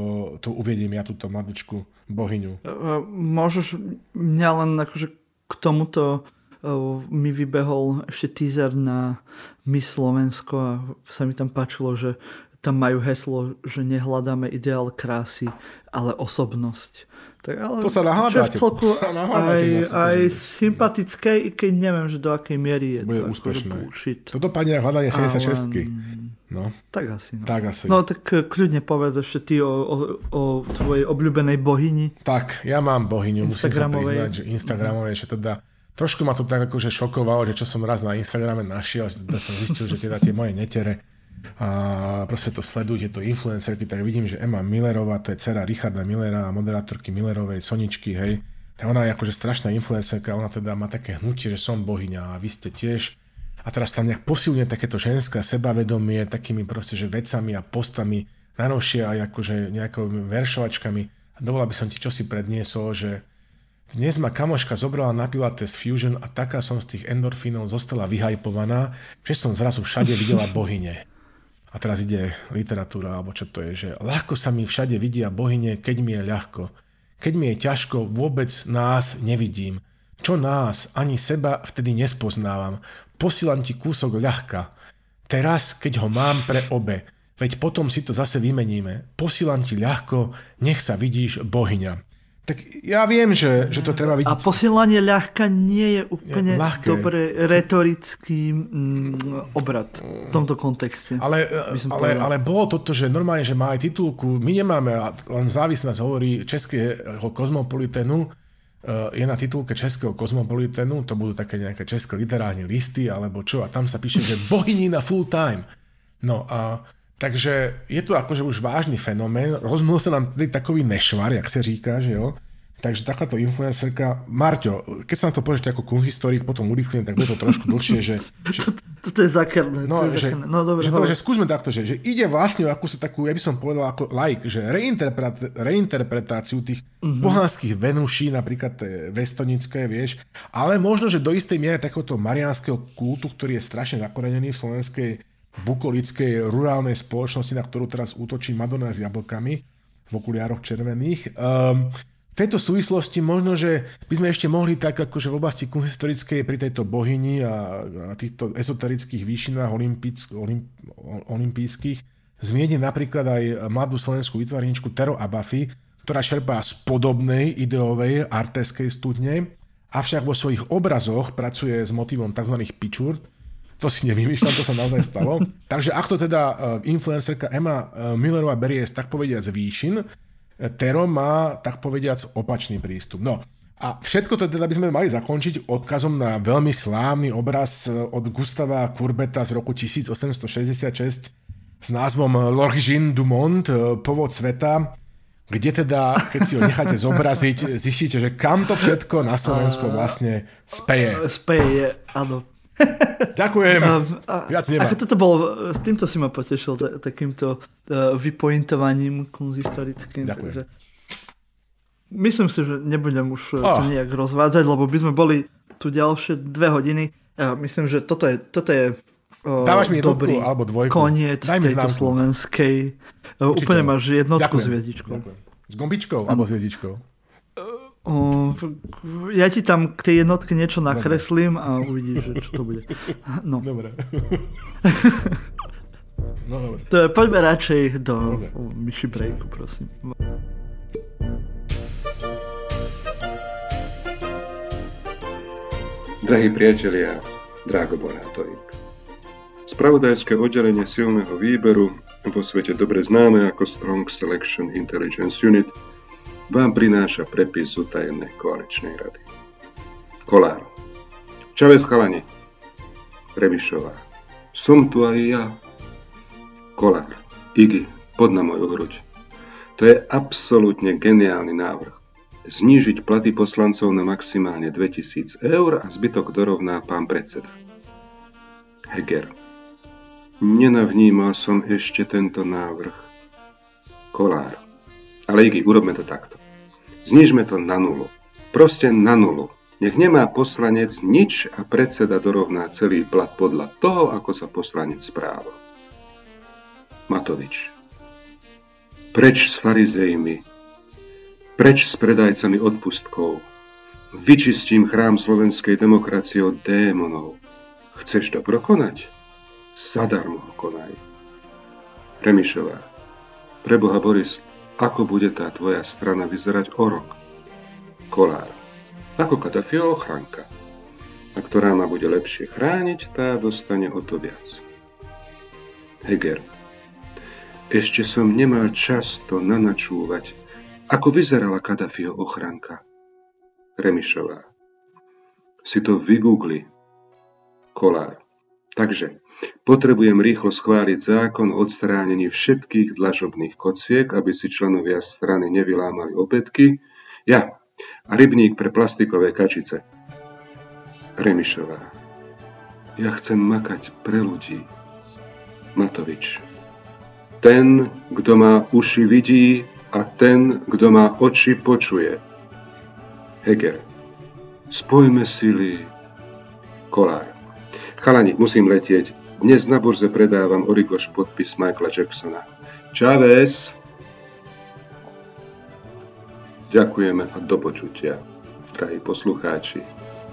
S1: tu uvedím ja túto mladúčku bohyňu? E,
S2: e, môžeš, mňa len akože k tomuto e, mi vybehol ešte teaser na Miss Slovensko a sa mi tam páčilo, že tam majú heslo, že nehľadáme ideál krásy, ale osobnosť.
S1: Tak, ale to sa nahľadáte.
S2: Celku sa aj, aj sympatické, i keď neviem, že do akej miery je
S1: Bude to úspešné. Toto padne hľadanie 76 No.
S2: Tak asi. No.
S1: Tak asi.
S2: No tak eh, kľudne povedz ešte ty o, o, o tvojej obľúbenej bohyni.
S1: Tak, ja mám bohyňu, musím sa priznať, že Instagramovej, že teda trošku ma to tak akože šokovalo, že čo som raz na Instagrame našiel, že teda som zistil, že teda tie moje netere a proste to sledujete, to influencerky, tak vidím, že Emma Millerová, to je dcera Richarda Millera moderátorky Millerovej, Soničky, hej, tak ona je akože strašná influencerka, ona teda má také hnutie, že som bohyňa a vy ste tiež. A teraz tam nejak posilňuje takéto ženské sebavedomie takými proste, že vecami a postami, najnovšie aj akože nejakými veršovačkami. A dovolila by som ti čosi predniesol, že Dnes ma kamoška zobrala na Pilates Fusion a taká som z tých endorfínov zostala vyhajpovaná, že som zrazu všade videla bohyne. A teraz ide literatúra, alebo čo to je, že ľahko sa mi všade vidia bohyne, keď mi je ľahko. Keď mi je ťažko, vôbec nás nevidím. Čo nás, ani seba vtedy nespoznávam. Posílam ti kúsok ľahka. Teraz, keď ho mám pre obe, veď potom si to zase vymeníme. Posílam ti ľahko, nech sa vidíš bohyňa. Tak ja viem, že, že to treba vidieť.
S2: A posielanie ľahka nie je úplne je dobre retorický mm, obrad v tomto kontexte.
S1: Ale, ale, ale bolo toto, že normálne, že má aj titulku, my nemáme, len závis nás hovorí českého kozmopolitenu, e, je na titulke Českého kozmopolitenu, to budú také nejaké české literárne listy, alebo čo, a tam sa píše, že bohynina full time. No a takže je to akože už vážny fenomén, rozmohol sa nám tady takový nešvar, jak sa říká, že jo. Takže takáto influencerka, Marťo, keď sa na to povieš ako kunhistorik, potom urýchlim, tak bude to trošku dlhšie, že... že
S2: Toto je zakerné.
S1: No,
S2: to je
S1: že,
S2: zakerné. no dobre,
S1: že, to, že skúsme takto, že, že ide vlastne o akúsi takú, ja by som povedal ako like, že reinterpret, reinterpretáciu tých uh-huh. pohanských venuší, napríklad vestonické, vieš, ale možno, že do istej miery takéhoto mariánskeho kultu, ktorý je strašne zakorenený v slovenskej bukolickej rurálnej spoločnosti, na ktorú teraz útočí Madonna s jablkami v okuliároch červených. Um, v tejto súvislosti možno, že by sme ešte mohli tak akože v oblasti kunsthistorickej pri tejto bohyni a, a týchto ezoterických výšinách olimp, olimpijských zmieniť napríklad aj mladú slovenskú vytvarničku Tero Abafi, ktorá čerpá z podobnej ideovej arteskej studne, avšak vo svojich obrazoch pracuje s motivom tzv. pičurt, to si nevymýšľam, to sa naozaj stalo. Takže ak to teda uh, influencerka Emma uh, Millerová berie tak povediať z výšin, uh, Tero má tak povediac opačný prístup. No a všetko to teda by sme mali zakončiť odkazom na veľmi slávny obraz od Gustava Kurbeta z roku 1866 s názvom L'Origine du Monde, Povod sveta, kde teda, keď si ho necháte zobraziť, zistíte, že kam to všetko na Slovensku vlastne speje.
S2: Speje, áno.
S1: Ďakujem. A, a, Viac nemá.
S2: Ako toto bolo, s týmto si ma potešil, t- takýmto uh, vypointovaním konzistorickým.
S1: Ďakujem. Takže
S2: myslím si, že nebudem už oh. to nejak rozvádzať, lebo by sme boli tu ďalšie dve hodiny. Ja myslím, že toto je, toto je uh,
S1: Dávaš mi
S2: dobrý
S1: alebo dvojku.
S2: koniec Daj tejto známku. slovenskej. Uh, úplne máš jednotku
S1: Ďakujem.
S2: s hviezdičkou.
S1: Ďakujem. S gombičkou alebo s hviezdičkou?
S2: Ja ti tam k tej jednotke niečo nakreslím a uvidíš, že čo to bude. No.
S1: Dobre. no, dobre.
S2: To je, poďme radšej do myši breaku, prosím.
S3: Drahí priatelia, Drago Bonátovík. Spravodajské oddelenie silného výberu vo svete dobre známe ako Strong Selection Intelligence Unit – vám prináša prepis z utajenej koaličnej rady. Kolár. Čavez chalani. Rebišová. Som tu aj ja. Kolár. Igi, pod na moju hruď. To je absolútne geniálny návrh. Znížiť platy poslancov na maximálne 2000 eur a zbytok dorovná pán predseda. Heger. Nenavnímal som ešte tento návrh. Kolár. Ale Igi, urobme to takto. Znižme to na nulu. Proste na nulu. Nech nemá poslanec nič a predseda dorovná celý plat podľa toho, ako sa poslanec správa. Matovič. Preč s farizejmi. Preč s predajcami odpustkov. Vyčistím chrám slovenskej demokracie od démonov. Chceš to prokonať? Zadarmo ho konaj. Remišová. Preboha Boris, ako bude tá tvoja strana vyzerať o rok. Kolár. Ako Kadafio ochranka. A ktorá ma bude lepšie chrániť, tá dostane o to viac. Heger. Ešte som nemal čas to nanačúvať, ako vyzerala Kadafio ochranka. Remišová. Si to vygoogli. Kolár. Takže, potrebujem rýchlo schváliť zákon o odstránení všetkých dlažobných kociek, aby si členovia strany nevylámali opätky. Ja. A rybník pre plastikové kačice. Remišová. Ja chcem makať pre ľudí. Matovič. Ten, kto má uši vidí a ten, kto má oči počuje. Heger. Spojme sily. Kolár. Chalani, musím letieť. Dnes na burze predávam Origoš podpis Michaela Jacksona. Chávez. Ďakujeme a do počutia, drahí poslucháči,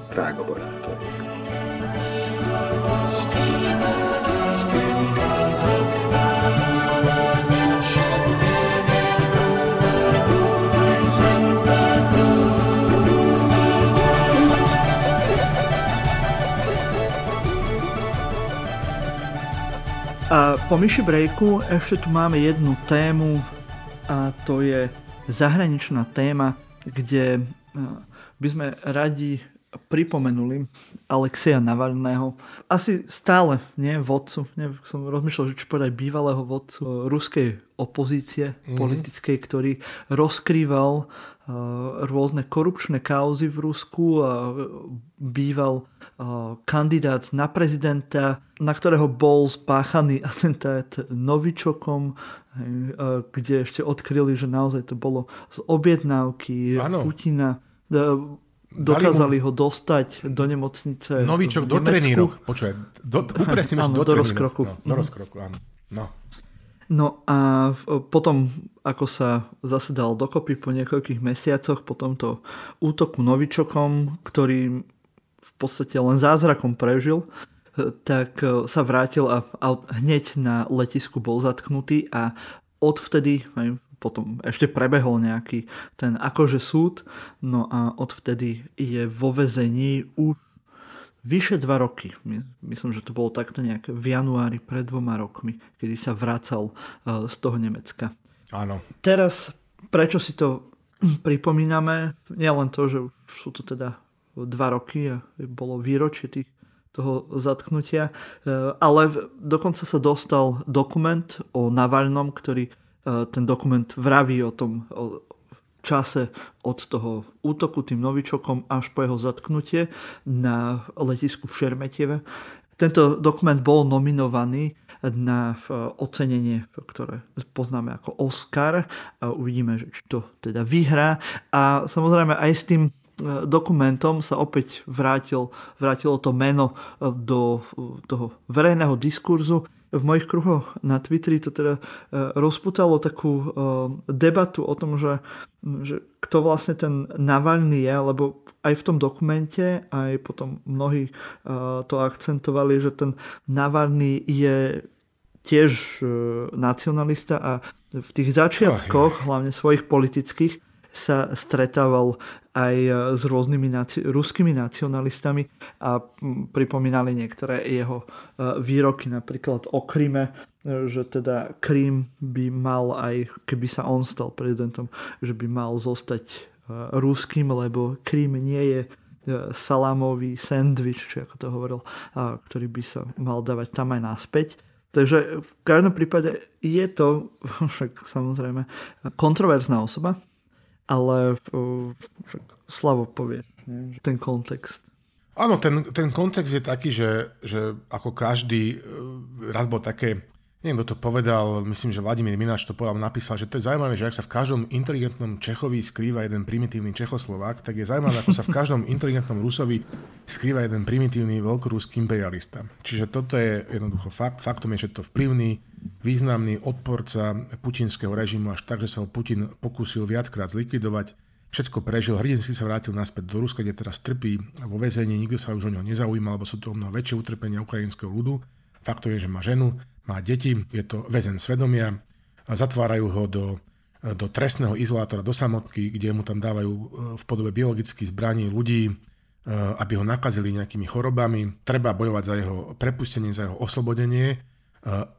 S3: Drágo Borátor.
S2: A po myši breaku ešte tu máme jednu tému a to je zahraničná téma, kde by sme radi pripomenuli Alexeja Navalného. Asi stále, nie vodcu, nie, som rozmýšľal, že či povedať bývalého vodcu ruskej opozície mm-hmm. politickej, ktorý rozkrýval uh, rôzne korupčné kauzy v Rusku a býval kandidát na prezidenta, na ktorého bol spáchaný atentát Novičokom, kde ešte odkryli, že naozaj to bolo z objednávky ano. Putina. Dokázali mu... ho dostať do nemocnice
S1: Novičok do trenírok. Počuaj, do, upresným, do,
S2: do rozkroku.
S1: No, do rozkroku, áno. No.
S2: No a potom, ako sa zasedal dokopy po niekoľkých mesiacoch po tomto útoku Novičokom, ktorý podstate len zázrakom prežil, tak e, sa vrátil a, hneď na letisku bol zatknutý a odvtedy aj potom ešte prebehol nejaký ten akože súd, no a odvtedy je vo vezení už vyše dva roky. Myslím, že to bolo takto nejak v januári pred dvoma rokmi, kedy sa vracal e, z toho Nemecka.
S1: Áno.
S2: Teraz, prečo si to pripomíname? Nie len to, že už sú to teda dva roky a bolo výročie tých, toho zatknutia. E, ale dokonca sa dostal dokument o Navalnom, ktorý e, ten dokument vraví o tom o čase od toho útoku tým novičokom až po jeho zatknutie na letisku v Šermetieve. Tento dokument bol nominovaný na ocenenie, ktoré poznáme ako Oscar. Uvidíme, či to teda vyhrá. A samozrejme aj s tým dokumentom sa opäť vrátil, vrátilo to meno e, do toho verejného diskurzu. V mojich kruhoch na Twitteri to teda e, rozputalo takú debatu o tom, že, že kto vlastne ten Navalny je, lebo aj v tom dokumente, aj potom mnohí to akcentovali, že ten Navalny je tiež nacionalista a v tých začiatkoch, hlavne svojich politických, sa stretával aj e, s rôznymi naci- ruskými nacionalistami a pripomínali niektoré jeho e, výroky, napríklad o Kryme, e, že teda Krym by mal aj, keby sa on stal prezidentom, že by mal zostať ruským, lebo Krym nie je salámový sandwich, či ako to hovoril, ktorý by sa mal dávať tam aj naspäť. Takže v každom prípade je to však samozrejme kontroverzná osoba, ale Slavo povie ten kontext.
S1: Áno, ten, ten kontext je taký, že, že ako každý, e, raz bol také, neviem, kto to povedal, myslím, že Vladimír Mináš to povedal, napísal, že to je zaujímavé, že ak sa v každom inteligentnom Čechovi skrýva jeden primitívny Čechoslovák, tak je zaujímavé, ako sa v každom inteligentnom Rusovi skrýva jeden primitívny veľkoruský imperialista. Čiže toto je jednoducho fakt. Faktom je, že to vplyvný, významný odporca putinského režimu až tak, že sa ho Putin pokúsil viackrát zlikvidovať všetko prežil, hrdinsky sa vrátil naspäť do Ruska, kde teraz trpí vo väzení, nikto sa už o neho nezaujíma, lebo sú to o mnoho väčšie utrpenia ukrajinského ľudu. Faktom je, že má ženu, má deti, je to väzen svedomia, zatvárajú ho do, do trestného izolátora, do samotky, kde mu tam dávajú e, v podobe biologických zbraní ľudí, e, aby ho nakazili nejakými chorobami. Treba bojovať za jeho prepustenie, za jeho oslobodenie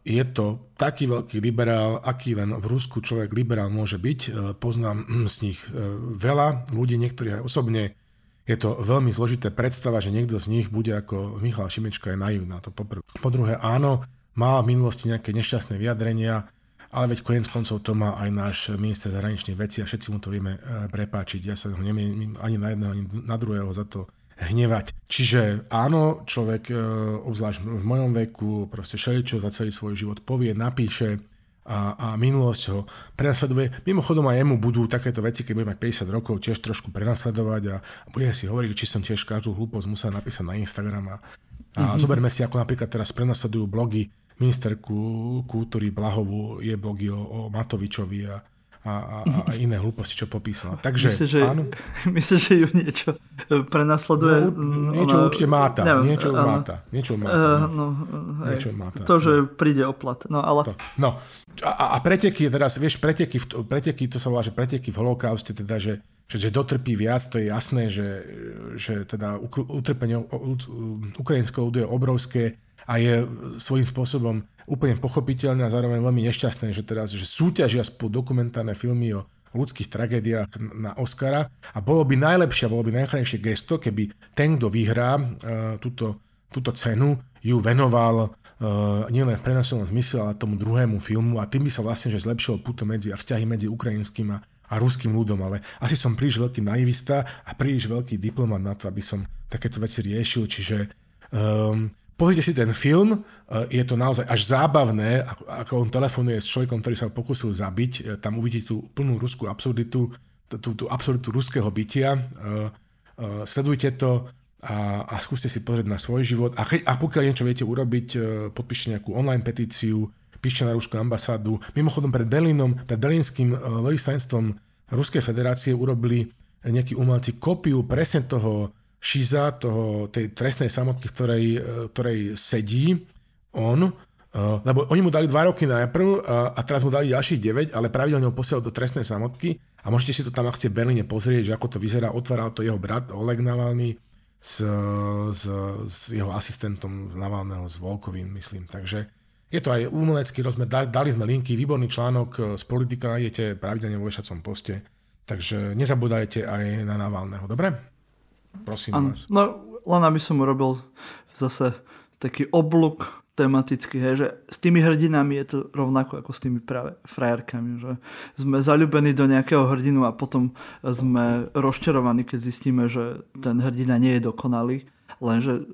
S1: je to taký veľký liberál, aký len v Rusku človek liberál môže byť. E, poznám hm, z nich e, veľa ľudí, niektorí aj osobne. Je to veľmi zložité predstava, že niekto z nich bude ako Michal Šimečka je naivná. To poprvé. Po druhé, áno, má v minulosti nejaké nešťastné vyjadrenia, ale veď konec koncov to má aj náš minister zahraničných vecí a všetci mu to vieme e, prepáčiť. Ja sa ho nemienim ani na jedného, ani na druhého za to hnevať. Čiže áno, človek, e, obzvlášť v mojom veku, proste všeličo za celý svoj život povie, napíše a, a minulosť ho prenasleduje. Mimochodom aj jemu budú takéto veci, keď bude mať 50 rokov, tiež trošku prenasledovať a, a bude si hovoriť, či som tiež každú hlúposť musel napísať na Instagram. A, a mm-hmm. zoberme si, ako napríklad teraz prenasledujú blogy ministerku kultúry Blahovu, je blogy o, o Matovičovi a, a, a, a iné hlúposti, čo popísala. Takže,
S2: myslím, že,
S1: áno.
S2: Myslím, že ju niečo prenasleduje.
S1: No, niečo ona, určite máta. Neviem, niečo áno. máta. Niečo máta. Uh, no, niečo máta.
S2: To, že no. príde oplat. No, ale...
S1: To. no. A, a preteky, teraz, vieš, preteky, preteky, to sa volá, že preteky v holokauste, teda, že, že, že dotrpí viac, to je jasné, že, že teda utrpenie ukrajinského ľudu je obrovské a je svojím spôsobom úplne pochopiteľné a zároveň veľmi nešťastné, že teraz že súťažia spolu dokumentárne filmy o ľudských tragédiách na Oscara. A bolo by najlepšie, bolo by najchránejšie gesto, keby ten, kto vyhrá uh, túto, túto cenu, ju venoval uh, nielen v prenasilnom zmysle, ale tomu druhému filmu. A tým by sa vlastne že zlepšilo puto medzi a vzťahy medzi ukrajinským a, a ruským ľudom, ale asi som príliš veľký naivista a príliš veľký diplomat na to, aby som takéto veci riešil, čiže um, Pozrite si ten film, e, je to naozaj až zábavné, ako on telefonuje s človekom, ktorý sa ho pokusil zabiť. E, tam uvidíte tú plnú ruskú absurditu, tú, tú absurditu ruského bytia. E, sledujte to a, a skúste si pozrieť na svoj život. A, keď, a pokiaľ niečo viete urobiť, podpíšte nejakú online petíciu, píšte na ruskú ambasádu. Mimochodom pred Berlínom, pred berlínským veľvyslanstvom Ruskej federácie urobili nejakí umelci kopiu presne toho šiza toho, tej trestnej samotky, ktorej, e, ktorej sedí on, e, lebo oni mu dali 2 roky najprv a, a teraz mu dali ďalších 9, ale pravidelne ho posielal do trestnej samotky a môžete si to tam, ak ste Berlíne pozrieť, že ako to vyzerá, otváral to jeho brat Oleg Navalny s, s, s jeho asistentom Navalného, s Volkovým, myslím. Takže je to aj umelecký rozmer, dali sme linky, výborný článok e, z politika nájdete pravidelne vo vešacom poste, takže nezabúdajte aj na Navalného, dobre? Prosím An, vás.
S2: No, len aby som urobil zase taký oblúk tematický, hej, že s tými hrdinami je to rovnako ako s tými práve frajerkami, že sme zalúbení do nejakého hrdinu a potom sme rozčarovaní, keď zistíme, že ten hrdina nie je dokonalý, lenže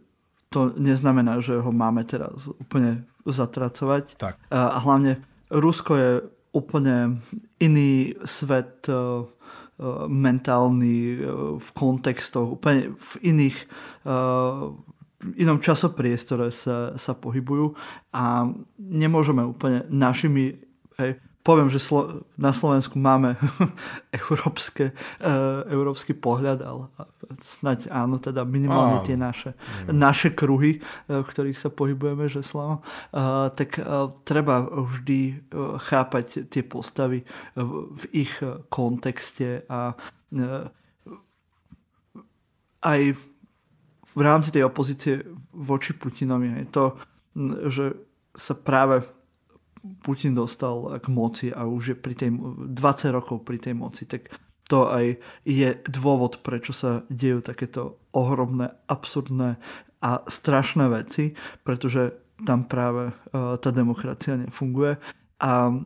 S2: to neznamená, že ho máme teraz úplne zatracovať.
S1: Tak.
S2: A hlavne Rusko je úplne iný svet Eh, mentálny eh, v kontextoch, úplne v iných v inom časopriestore sa, sa pohybujú a nemôžeme úplne našimi hej, poviem, že Slo- na Slovensku máme európske, uh, európsky pohľad, ale snať áno, teda minimálne tie naše, mm. naše kruhy, uh, v ktorých sa pohybujeme, že Slavo, uh, tak uh, treba vždy uh, chápať tie postavy uh, v ich kontexte a uh, aj v rámci tej opozície voči Putinovi je to, že sa práve Putin dostal k moci a už je pri tej, 20 rokov pri tej moci, tak to aj je dôvod, prečo sa dejú takéto ohromné, absurdné a strašné veci, pretože tam práve uh, tá demokracia nefunguje. A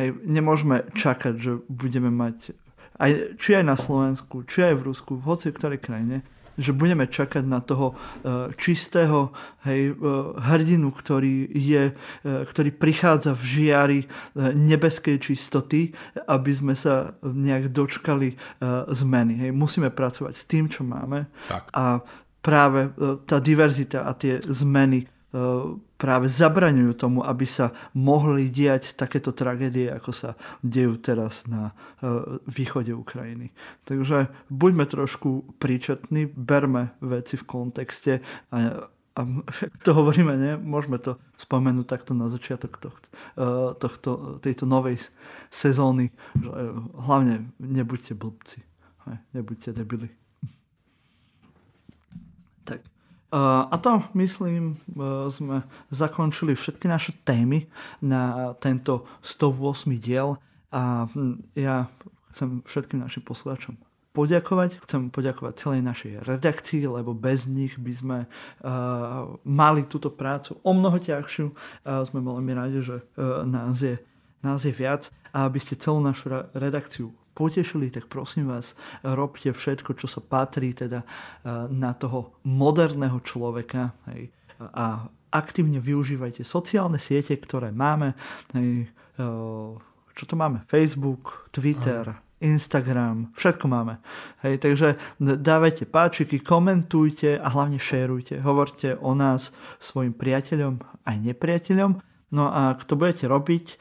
S2: hej, nemôžeme čakať, že budeme mať aj, či aj na Slovensku, či aj v Rusku, v hoci ktorej krajine, že budeme čakať na toho e, čistého hej, e, hrdinu, ktorý, je, e, ktorý prichádza v žiari nebeskej čistoty, aby sme sa nejak dočkali zmeny. Hej. Musíme pracovať s tým, čo máme.
S1: Tak.
S2: A práve tá diverzita a tie zmeny práve zabraňujú tomu, aby sa mohli diať takéto tragédie, ako sa dejú teraz na e, východe Ukrajiny. Takže buďme trošku príčetní, berme veci v kontexte a, a to hovoríme, nie? môžeme to spomenúť takto na začiatok tohto, e, tohto, tejto novej sezóny. E, hlavne nebuďte blbci, nebuďte debili. Tak. A to, myslím, e, sme zakončili všetky naše témy na tento 108. diel a hm, ja chcem všetkým našim poslucháčom poďakovať. Chcem poďakovať celej našej redakcii, lebo bez nich by sme uh, mali túto prácu o mnoho ťažšiu. Uh, sme veľmi radi, že uh, nás, je, nás je viac a aby ste celú našu redakciu potešili, tak prosím vás, robte všetko, čo sa patrí teda eh, na toho moderného človeka hej, a aktívne využívajte sociálne siete, ktoré máme. Hej, čo to máme? Facebook, Twitter, Aha. Instagram, všetko máme. Hej, takže dávajte páčiky, komentujte a hlavne šerujte. Hovorte o nás svojim priateľom aj nepriateľom. No a ak to budete robiť, e,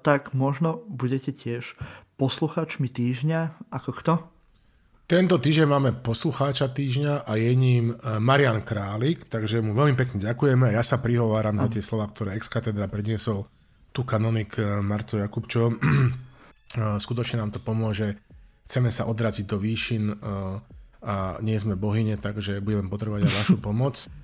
S2: tak možno budete tiež posluchačmi týždňa. Ako kto?
S1: Tento týždeň máme poslucháča týždňa a je ním e, Marian Králik, takže mu veľmi pekne ďakujeme. Ja sa prihováram na tie slova, ktoré ex-katedra predniesol tu kanonik e, Marto Jakubčo skutočne nám to pomôže. Chceme sa odraziť do výšin a nie sme bohyne, takže budeme potrebovať aj vašu pomoc.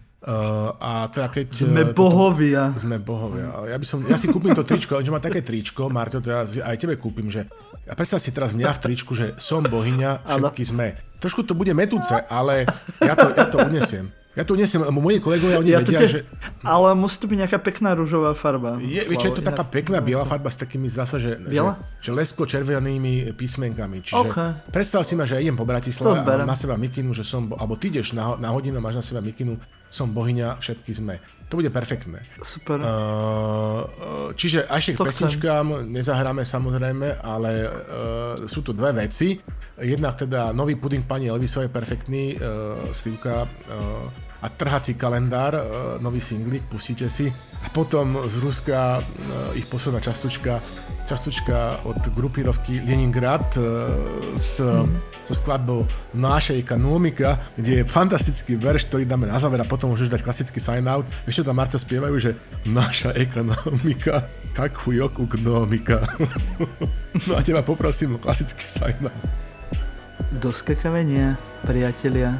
S1: a teda keď...
S2: Sme toto, bohovia.
S1: Sme bohovia. Ja, by som, ja si kúpim to tričko, lenže má také tričko, Marto, to ja aj tebe kúpim, že a predstav si teraz mňa v tričku, že som bohyňa, všetky sme. Trošku to bude metúce, ale ja to, ja to unesiem. Ja tu nesiem, moji kolegovia, oni ja vedia, te... že...
S2: Ale musí to byť nejaká pekná rúžová farba.
S1: Je, vieš, je to taká pekná biela farba s takými, zasa, že,
S2: biela?
S1: že, že lesko-červenými písmenkami. Čiže okay. predstav si ma, že idem po Bratislave a na seba mikinu, že som, alebo ty ideš na, na hodinu, máš na seba mikinu, som bohyňa, všetky sme. To bude perfektné.
S2: Super. Uh,
S1: čiže ešte k pesničkám nezahráme samozrejme, ale uh, sú tu dve veci. Jednak teda nový puding pani Elvisovej perfektný, uh, Stívka uh, a trhací kalendár, e, nový singlik, pustíte si. A potom z Ruska e, ich posledná častučka, častučka od grupírovky Leningrad e, s, so skladbou Náša ekonomika, kde je fantastický verš, ktorý dáme na záver a potom môžeš dať klasický sign out. Ešte tam Marto spievajú, že Náša ekonomika, tak chujok gnomika. no a teba poprosím o klasický sign out.
S2: Do skakavenia, priatelia.